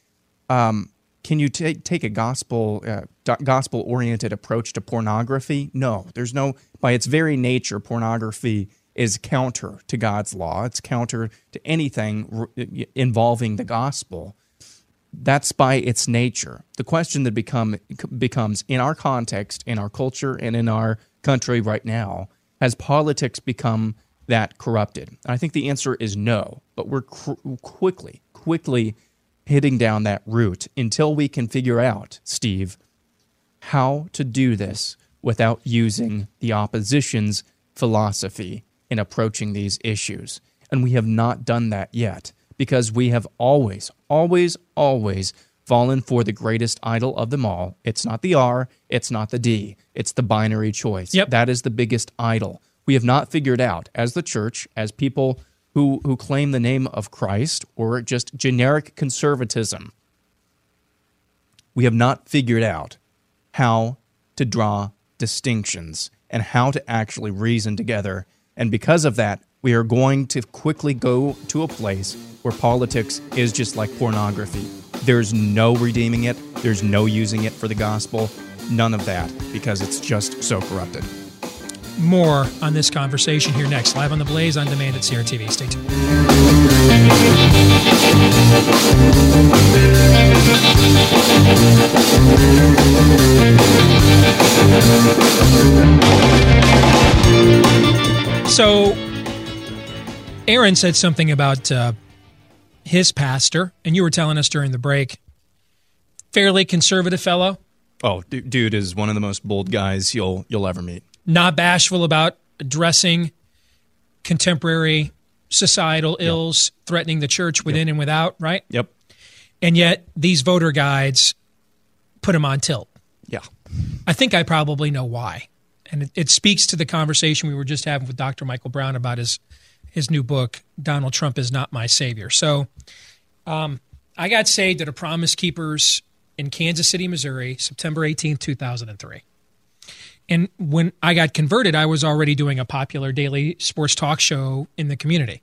um, can you take take a gospel uh, gospel oriented approach to pornography? No, there's no. By its very nature, pornography is counter to God's law. It's counter to anything involving the gospel. That's by its nature. The question that become becomes in our context, in our culture, and in our country right now, has politics become that corrupted? And I think the answer is no, but we're cr- quickly, quickly hitting down that route until we can figure out, Steve, how to do this without using the opposition's philosophy in approaching these issues. And we have not done that yet because we have always, always, always fallen for the greatest idol of them all. It's not the R, it's not the D, it's the binary choice. Yep. That is the biggest idol we have not figured out as the church, as people who, who claim the name of Christ or just generic conservatism, we have not figured out how to draw distinctions and how to actually reason together. And because of that, we are going to quickly go to a place where politics is just like pornography. There's no redeeming it, there's no using it for the gospel, none of that, because it's just so corrupted more on this conversation here next, live on the Blaze on Demand at CRTV. Stay tuned. So, Aaron said something about uh, his pastor, and you were telling us during the break, fairly conservative fellow. Oh, dude is one of the most bold guys you'll you'll ever meet not bashful about addressing contemporary societal ills threatening the church within and without, right? Yep. And yet these voter guides put him on tilt. Yeah. I think I probably know why. And it, it speaks to the conversation we were just having with Dr. Michael Brown about his his new book, Donald Trump is Not My Savior. So um, I got saved at a Promise Keepers in Kansas City, Missouri, September 18th, 2003. And when I got converted, I was already doing a popular daily sports talk show in the community.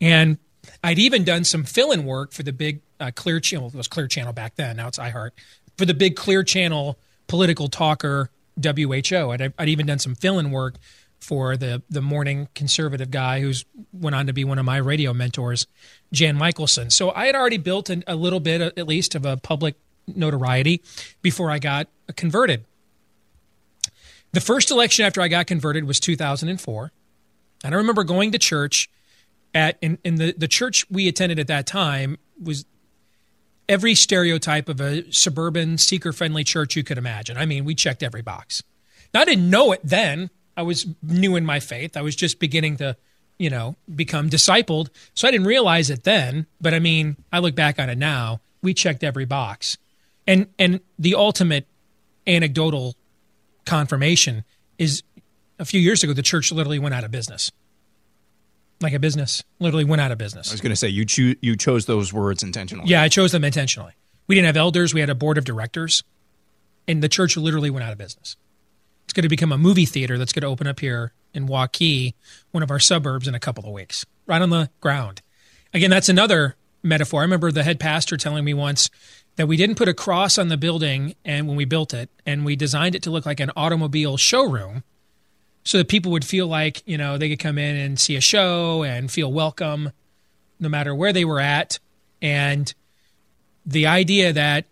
And I'd even done some fill-in work for the big uh, Clear Channel. It was Clear Channel back then. Now it's iHeart for the big Clear Channel political talker WHO. I'd, I'd even done some fill-in work for the the morning conservative guy who's went on to be one of my radio mentors, Jan Mickelson. So I had already built an, a little bit, at least, of a public notoriety before I got converted. The first election after I got converted was 2004. And I remember going to church at in, in the, the church we attended at that time was every stereotype of a suburban seeker friendly church you could imagine. I mean, we checked every box. Now, I didn't know it then. I was new in my faith. I was just beginning to, you know, become discipled. So I didn't realize it then. But I mean, I look back on it now. We checked every box. And and the ultimate anecdotal confirmation is a few years ago the church literally went out of business. Like a business, literally went out of business. I was going to say you choo- you chose those words intentionally. Yeah, I chose them intentionally. We didn't have elders, we had a board of directors, and the church literally went out of business. It's going to become a movie theater that's going to open up here in Waukee, one of our suburbs, in a couple of weeks, right on the ground. Again, that's another metaphor. I remember the head pastor telling me once that we didn't put a cross on the building and when we built it, and we designed it to look like an automobile showroom so that people would feel like, you know, they could come in and see a show and feel welcome no matter where they were at. And the idea that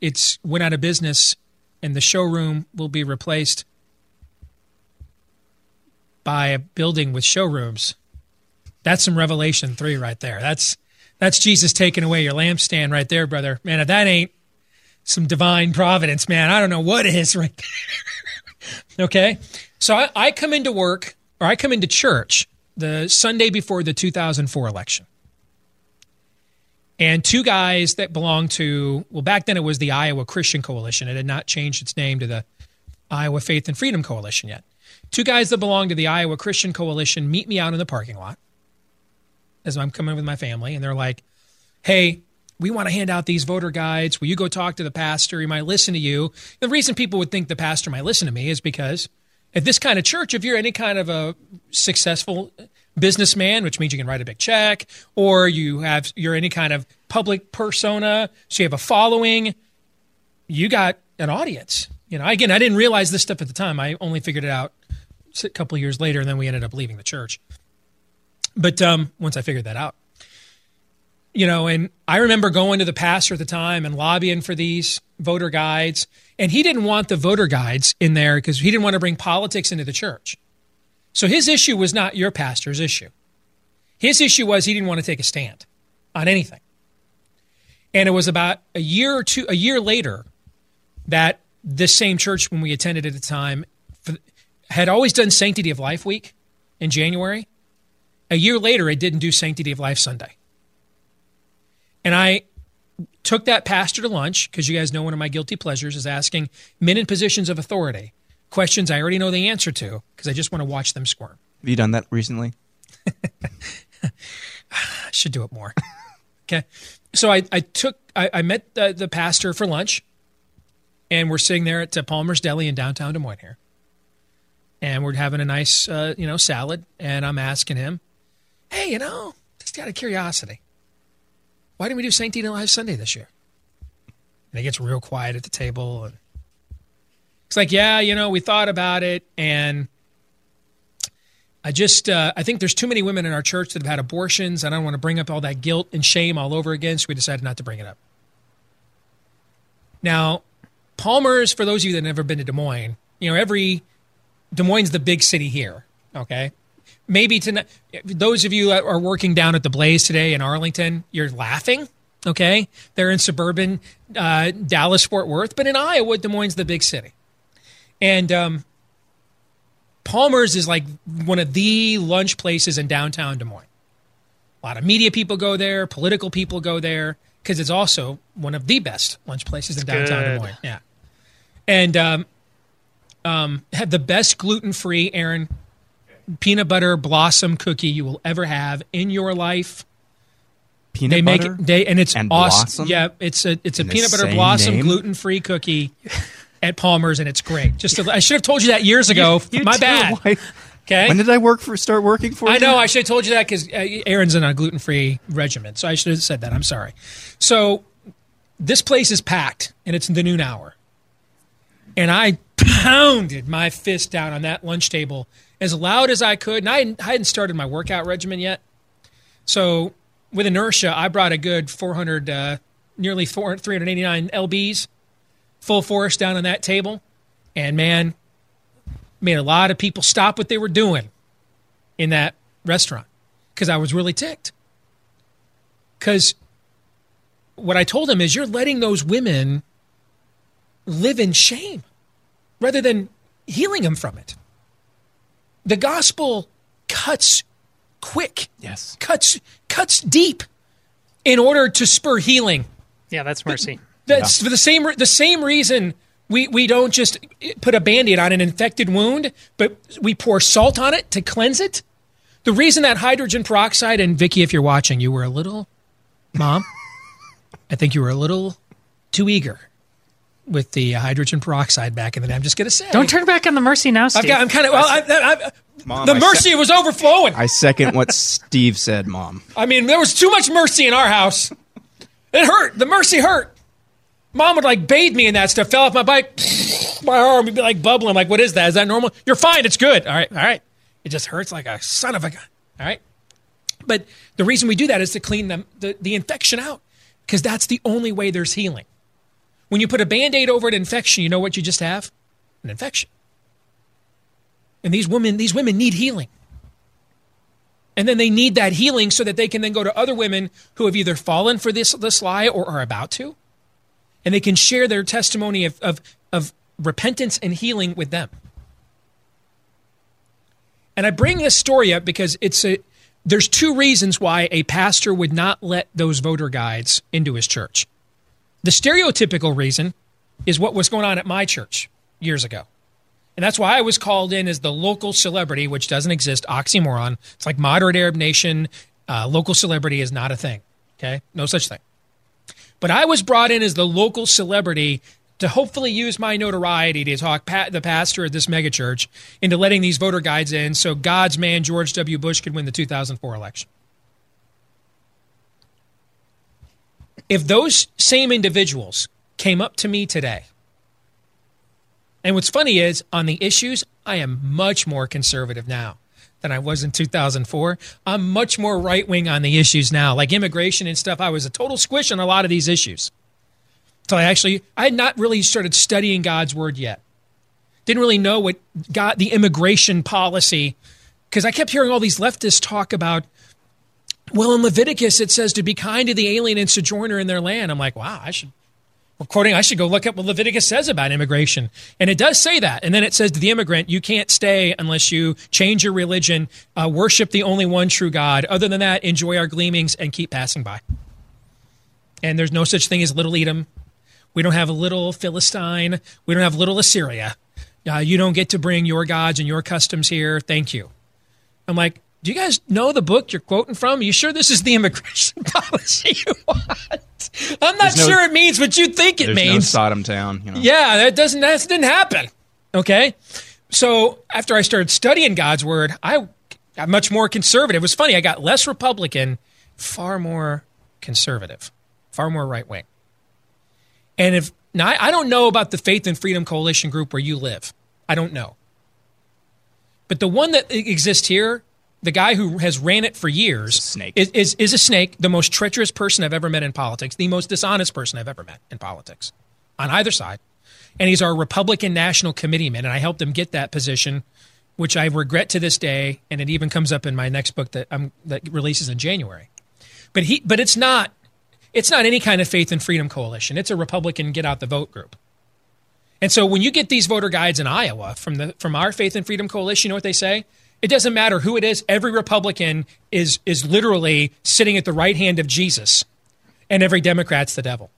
it's went out of business and the showroom will be replaced by a building with showrooms. That's some Revelation 3 right there. That's that's Jesus taking away your lampstand right there, brother. Man, if that ain't some divine providence, man, I don't know what is right there. okay? So I, I come into work or I come into church the Sunday before the 2004 election and two guys that belong to well back then it was the iowa christian coalition it had not changed its name to the iowa faith and freedom coalition yet two guys that belong to the iowa christian coalition meet me out in the parking lot as i'm coming with my family and they're like hey we want to hand out these voter guides will you go talk to the pastor he might listen to you the reason people would think the pastor might listen to me is because at this kind of church if you're any kind of a successful businessman, which means you can write a big check, or you have you're any kind of public persona, so you have a following, you got an audience. You know, again, I didn't realize this stuff at the time. I only figured it out a couple years later, and then we ended up leaving the church. But um, once I figured that out, you know, and I remember going to the pastor at the time and lobbying for these voter guides, and he didn't want the voter guides in there because he didn't want to bring politics into the church. So his issue was not your pastor's issue. His issue was he didn't want to take a stand on anything. And it was about a year or two, a year later, that this same church, when we attended at the time, had always done Sanctity of Life Week in January. A year later, it didn't do Sanctity of Life Sunday. And I took that pastor to lunch because you guys know one of my guilty pleasures is asking men in positions of authority questions I already know the answer to because I just want to watch them squirm. Have you done that recently? I should do it more. okay. So I, I took, I, I met the, the pastor for lunch and we're sitting there at uh, Palmer's Deli in downtown Des Moines here. And we're having a nice, uh, you know, salad. And I'm asking him, hey, you know, just out of curiosity, why didn't we do Sanctity of Life Sunday this year? And it gets real quiet at the table. And it's like, yeah, you know, we thought about it. And I just, uh, I think there's too many women in our church that have had abortions. And I don't want to bring up all that guilt and shame all over again. So we decided not to bring it up. Now, Palmer's, for those of you that have never been to Des Moines, you know, every Des Moines the big city here. Okay. Maybe tonight, those of you that are working down at the Blaze today in Arlington, you're laughing. Okay, they're in suburban uh, Dallas Fort Worth, but in Iowa, Des Moines, the big city, and um, Palmer's is like one of the lunch places in downtown Des Moines. A lot of media people go there, political people go there because it's also one of the best lunch places in downtown Des. Moines. Yeah, and um, um, have the best gluten free, Aaron, peanut butter blossom cookie you will ever have in your life. Peanut They make butter it, they and it's and awesome. blossom? Yeah, it's a it's a In peanut butter blossom gluten free cookie at Palmer's, and it's great. Just to, I should have told you that years ago. you My bad. Why- Okay. When did I work for? Start working for? I you? know. I should have told you that because uh, Aaron's in a gluten free regimen, so I should have said that. I'm sorry. So this place is packed, and it's the noon hour, and I pounded my fist down on that lunch table as loud as I could, and I hadn't, I hadn't started my workout regimen yet. So with inertia, I brought a good 400, uh, nearly 400, 389 lbs, full force down on that table, and man, made a lot of people stop what they were doing in that restaurant because I was really ticked. Because what I told him is, you're letting those women live in shame rather than healing them from it. The gospel cuts quick, Yes. cuts cuts deep in order to spur healing. Yeah, that's mercy. That's for the same the same reason we, we don't just put a band-aid on an infected wound, but we pour salt on it to cleanse it. The reason that hydrogen peroxide and Vicky, if you're watching, you were a little mom. I think you were a little too eager with the hydrogen peroxide back in the day. I'm just gonna say. Don't turn back on the mercy now, Steve. I've got. I'm kind of. Well, I, I, I, Mom, the I mercy was overflowing. I second what Steve said, Mom. I mean, there was too much mercy in our house. It hurt. The mercy hurt. Mom would like bathe me in that stuff. Fell off my bike. My arm would be like bubbling. Like, what is that? Is that normal? You're fine. It's good. All right. All right. It just hurts like a son of a gun. All right. But the reason we do that is to clean the, the, the infection out because that's the only way there's healing. When you put a band aid over an infection, you know what you just have? An infection. And these women, these women need healing. And then they need that healing so that they can then go to other women who have either fallen for this, this lie or are about to. And they can share their testimony of, of, of repentance and healing with them. And I bring this story up because it's a, there's two reasons why a pastor would not let those voter guides into his church. The stereotypical reason is what was going on at my church years ago. And that's why I was called in as the local celebrity, which doesn't exist, oxymoron. It's like moderate Arab nation. Uh, local celebrity is not a thing. Okay? No such thing. But I was brought in as the local celebrity to hopefully use my notoriety to talk pa- the pastor at this megachurch into letting these voter guides in so God's man George W. Bush could win the 2004 election. If those same individuals came up to me today, and what's funny is on the issues, I am much more conservative now than I was in 2004. I'm much more right wing on the issues now, like immigration and stuff. I was a total squish on a lot of these issues. So I actually, I had not really started studying God's word yet. Didn't really know what God, the immigration policy, because I kept hearing all these leftists talk about, well, in Leviticus it says to be kind to the alien and sojourner in their land. I'm like, wow, I should quoting, I should go look up what Leviticus says about immigration. And it does say that. And then it says to the immigrant, you can't stay unless you change your religion, uh, worship the only one true God. Other than that, enjoy our gleamings and keep passing by. And there's no such thing as little Edom. We don't have a little Philistine. We don't have little Assyria. Uh, you don't get to bring your gods and your customs here. Thank you. I'm like, do you guys know the book you're quoting from? Are you sure this is the immigration policy you want? I'm not no- sure it means what you think it There's no means. Sodom town. You know. yeah, that doesn't that didn't happen. Okay, so after I started studying God's word, I got much more conservative. It was funny. I got less Republican, far more conservative, far more right wing. And if now I, I don't know about the Faith and Freedom Coalition group where you live. I don't know. But the one that exists here, the guy who has ran it for years, a snake. Is, is is a snake. The most treacherous person I've ever met in politics. The most dishonest person I've ever met in politics, on either side. And he's our Republican National Committeeman, and I helped him get that position which I regret to this day, and it even comes up in my next book that I'm, that releases in January. But he, but it's not, it's not any kind of faith and freedom coalition. It's a Republican get out the vote group. And so when you get these voter guides in Iowa from the from our Faith and Freedom Coalition, you know what they say? It doesn't matter who it is. Every Republican is is literally sitting at the right hand of Jesus, and every Democrat's the devil.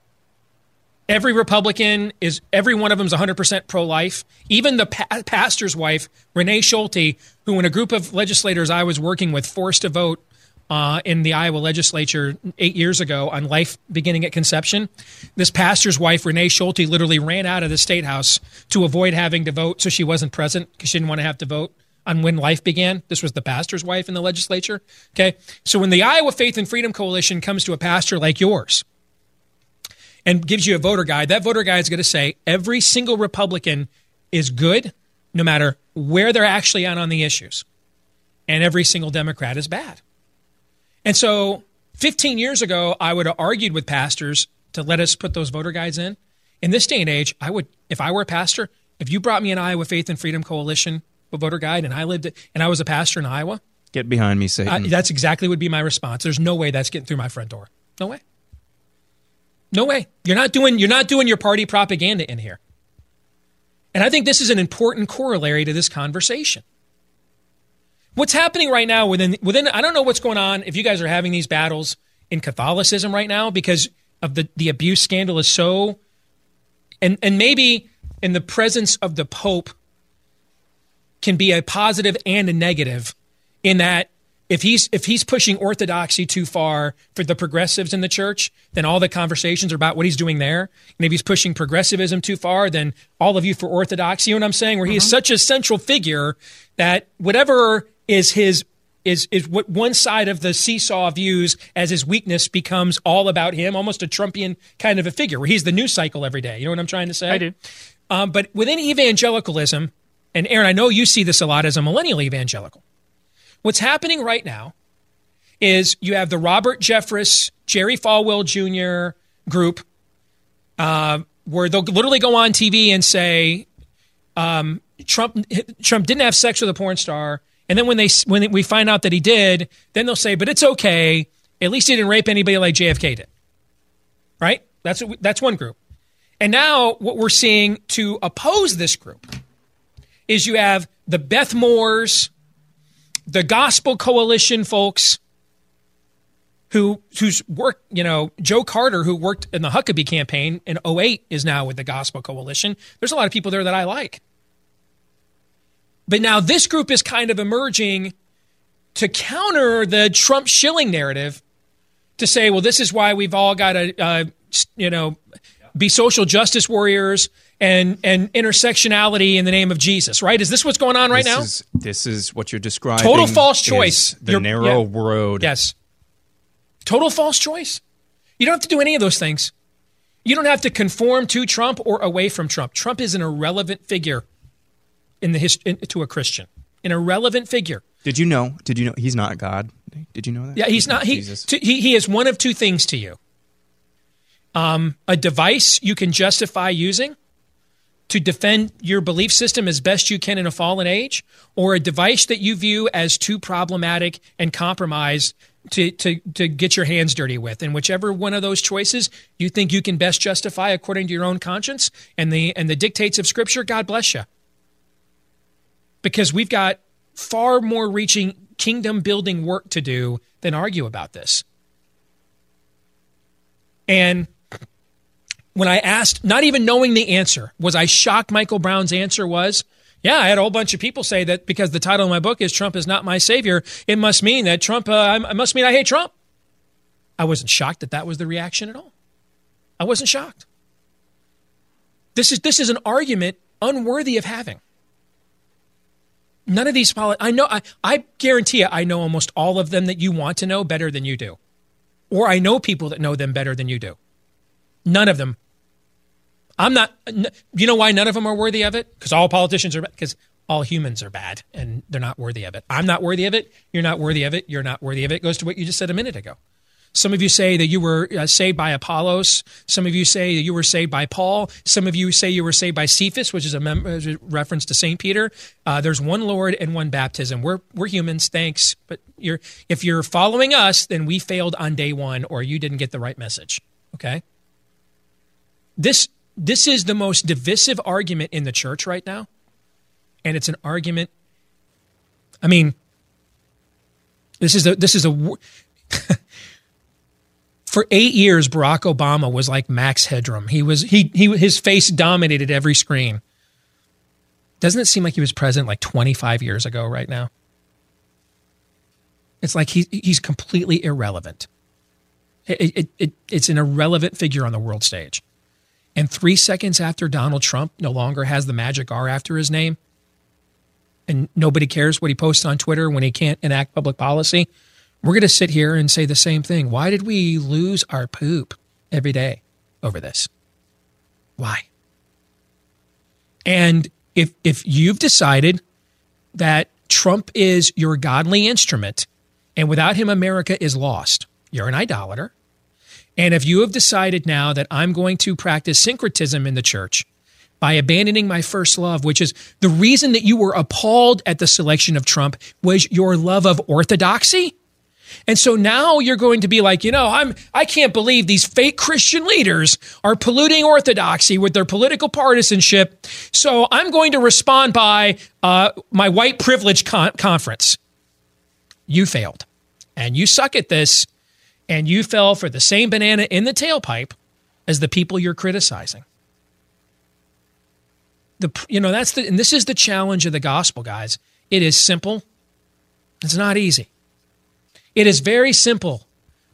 Every Republican is every one of them is 100% pro-life. Even the pa- pastor's wife, Renee Schulte, who in a group of legislators I was working with forced to vote uh, in the Iowa legislature eight years ago on life beginning at conception. This pastor's wife, Renee Schulte, literally ran out of the state house to avoid having to vote, so she wasn't present because she didn't want to have to vote on when life began. This was the pastor's wife in the legislature. Okay. So when the Iowa Faith and Freedom Coalition comes to a pastor like yours and gives you a voter guide, that voter guide is going to say every single Republican is good, no matter where they're actually at on the issues, and every single Democrat is bad. And so 15 years ago, I would have argued with pastors to let us put those voter guides in. In this day and age, I would, if I were a pastor, if you brought me an Iowa Faith and Freedom Coalition voter guide and I lived it, and I was a pastor in Iowa, Get behind me, Satan. I, that's exactly would be my response. There's no way that's getting through my front door. No way. No way. You're not doing you're not doing your party propaganda in here. And I think this is an important corollary to this conversation. What's happening right now within within I don't know what's going on if you guys are having these battles in Catholicism right now because of the the abuse scandal is so and and maybe in the presence of the pope can be a positive and a negative in that if he's if he's pushing orthodoxy too far for the progressives in the church, then all the conversations are about what he's doing there. And if he's pushing progressivism too far, then all of you for orthodoxy. You know what I'm saying? Where he is such a central figure that whatever is his is is what one side of the seesaw views as his weakness becomes all about him, almost a Trumpian kind of a figure, where he's the news cycle every day. You know what I'm trying to say? I do. Um, but within evangelicalism, and Aaron, I know you see this a lot as a millennial evangelical. What's happening right now is you have the Robert Jeffress, Jerry Falwell Jr. group, uh, where they'll literally go on TV and say um, Trump Trump didn't have sex with a porn star, and then when they when we find out that he did, then they'll say, but it's okay. At least he didn't rape anybody like JFK did. Right? That's that's one group. And now what we're seeing to oppose this group is you have the Beth Moores, the Gospel Coalition folks who who's work, you know, Joe Carter, who worked in the Huckabee campaign in 08, is now with the Gospel Coalition. There's a lot of people there that I like. But now this group is kind of emerging to counter the Trump shilling narrative to say, well, this is why we've all got to, uh, you know, be social justice warriors and and intersectionality in the name of Jesus, right? Is this what's going on right this now? Is, this is what you're describing. Total false choice. The You're- narrow yeah. road. Yes. Total false choice. You don't have to do any of those things. You don't have to conform to Trump or away from Trump. Trump is an irrelevant figure in the hist- in, to a Christian. An irrelevant figure. Did you know? Did you know he's not God? Did you know that? Yeah, he's not. He, to, he he is one of two things to you. Um, a device you can justify using to defend your belief system as best you can in a fallen age, or a device that you view as too problematic and compromised to, to, to get your hands dirty with. And whichever one of those choices you think you can best justify according to your own conscience and the and the dictates of Scripture, God bless you. Because we've got far more reaching kingdom building work to do than argue about this. And when I asked, not even knowing the answer, was I shocked Michael Brown's answer was, yeah, I had a whole bunch of people say that because the title of my book is Trump is not my savior, it must mean that Trump, uh, it must mean I hate Trump. I wasn't shocked that that was the reaction at all. I wasn't shocked. This is, this is an argument unworthy of having. None of these poli- I know I, I guarantee you I know almost all of them that you want to know better than you do. Or I know people that know them better than you do. None of them. I'm not you know why none of them are worthy of it? Cuz all politicians are because all humans are bad and they're not worthy of it. I'm not worthy of it. You're not worthy of it. You're not worthy of it. It goes to what you just said a minute ago. Some of you say that you were uh, saved by Apollos. Some of you say that you were saved by Paul. Some of you say you were saved by Cephas, which is a, mem- a reference to St. Peter. Uh, there's one Lord and one baptism. We're, we're humans, thanks. But you're, if you're following us, then we failed on day one or you didn't get the right message. Okay? This, this is the most divisive argument in the church right now. And it's an argument. I mean, this is a, this is a, for eight years, Barack Obama was like Max Headroom. He was he he his face dominated every screen. Doesn't it seem like he was president like 25 years ago right now? It's like he, he's completely irrelevant. It, it, it, it's an irrelevant figure on the world stage. And three seconds after Donald Trump no longer has the magic R after his name, and nobody cares what he posts on Twitter when he can't enact public policy, we're going to sit here and say the same thing. Why did we lose our poop every day over this? Why? And if if you've decided that Trump is your godly instrument and without him America is lost, you're an idolater. And if you have decided now that I'm going to practice syncretism in the church by abandoning my first love, which is the reason that you were appalled at the selection of Trump was your love of orthodoxy, and so now you're going to be like, you know, I'm I can't believe these fake Christian leaders are polluting orthodoxy with their political partisanship. So I'm going to respond by uh, my white privilege con- conference. You failed, and you suck at this, and you fell for the same banana in the tailpipe as the people you're criticizing. The you know that's the and this is the challenge of the gospel, guys. It is simple. It's not easy. It is very simple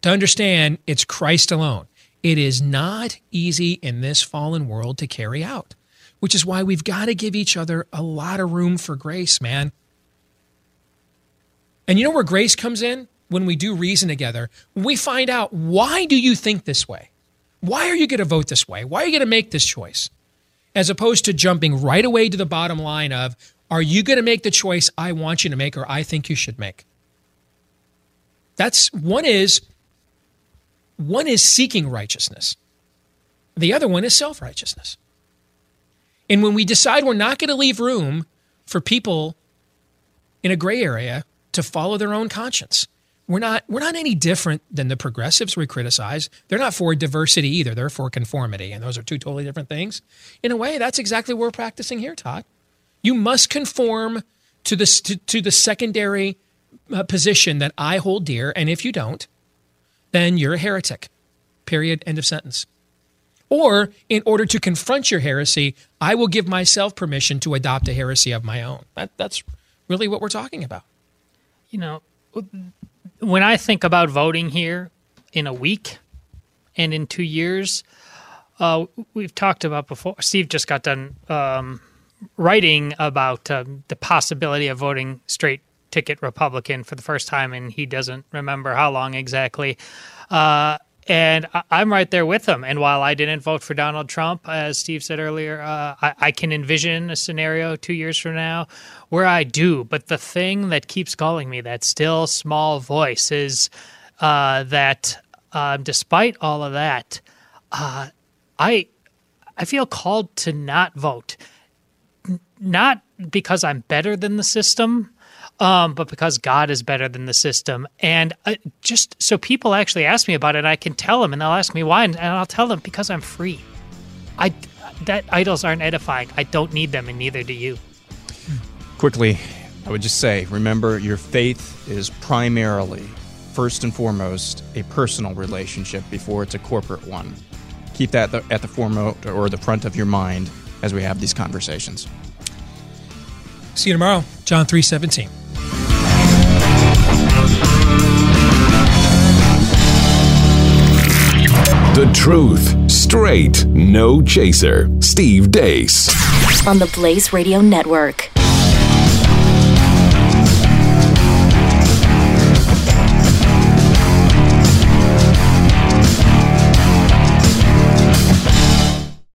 to understand it's Christ alone. It is not easy in this fallen world to carry out, which is why we've got to give each other a lot of room for grace, man. And you know where grace comes in? When we do reason together, we find out why do you think this way? Why are you going to vote this way? Why are you going to make this choice? As opposed to jumping right away to the bottom line of, are you going to make the choice I want you to make or I think you should make? That's one is one is seeking righteousness. The other one is self-righteousness. And when we decide we're not going to leave room for people in a gray area to follow their own conscience, we're not we're not any different than the progressives we criticize. They're not for diversity either. They're for conformity, and those are two totally different things. In a way, that's exactly what we're practicing here, Todd. You must conform to the to, to the secondary uh, position that I hold dear, and if you don't, then you're a heretic. Period. End of sentence. Or, in order to confront your heresy, I will give myself permission to adopt a heresy of my own. That, that's really what we're talking about. You know, when I think about voting here in a week and in two years, uh, we've talked about before. Steve just got done um, writing about um, the possibility of voting straight ticket Republican for the first time, and he doesn't remember how long exactly. Uh, and I, am right there with him. And while I didn't vote for Donald Trump, as Steve said earlier, uh, I, I, can envision a scenario two years from now where I do. But the thing that keeps calling me, that still small voice, is uh, that uh, despite all of that, uh, I I feel called to not vote. N- not because I'm better than the system, um, but because God is better than the system. And uh, just so people actually ask me about it, I can tell them, and they'll ask me why, and, and I'll tell them because I'm free. I that idols aren't edifying. I don't need them, and neither do you. Quickly, I would just say, remember, your faith is primarily, first and foremost, a personal relationship before it's a corporate one. Keep that at the foremost or the front of your mind as we have these conversations. See you tomorrow, John 317. The truth, straight, no chaser. Steve Deace. On the Blaze Radio Network.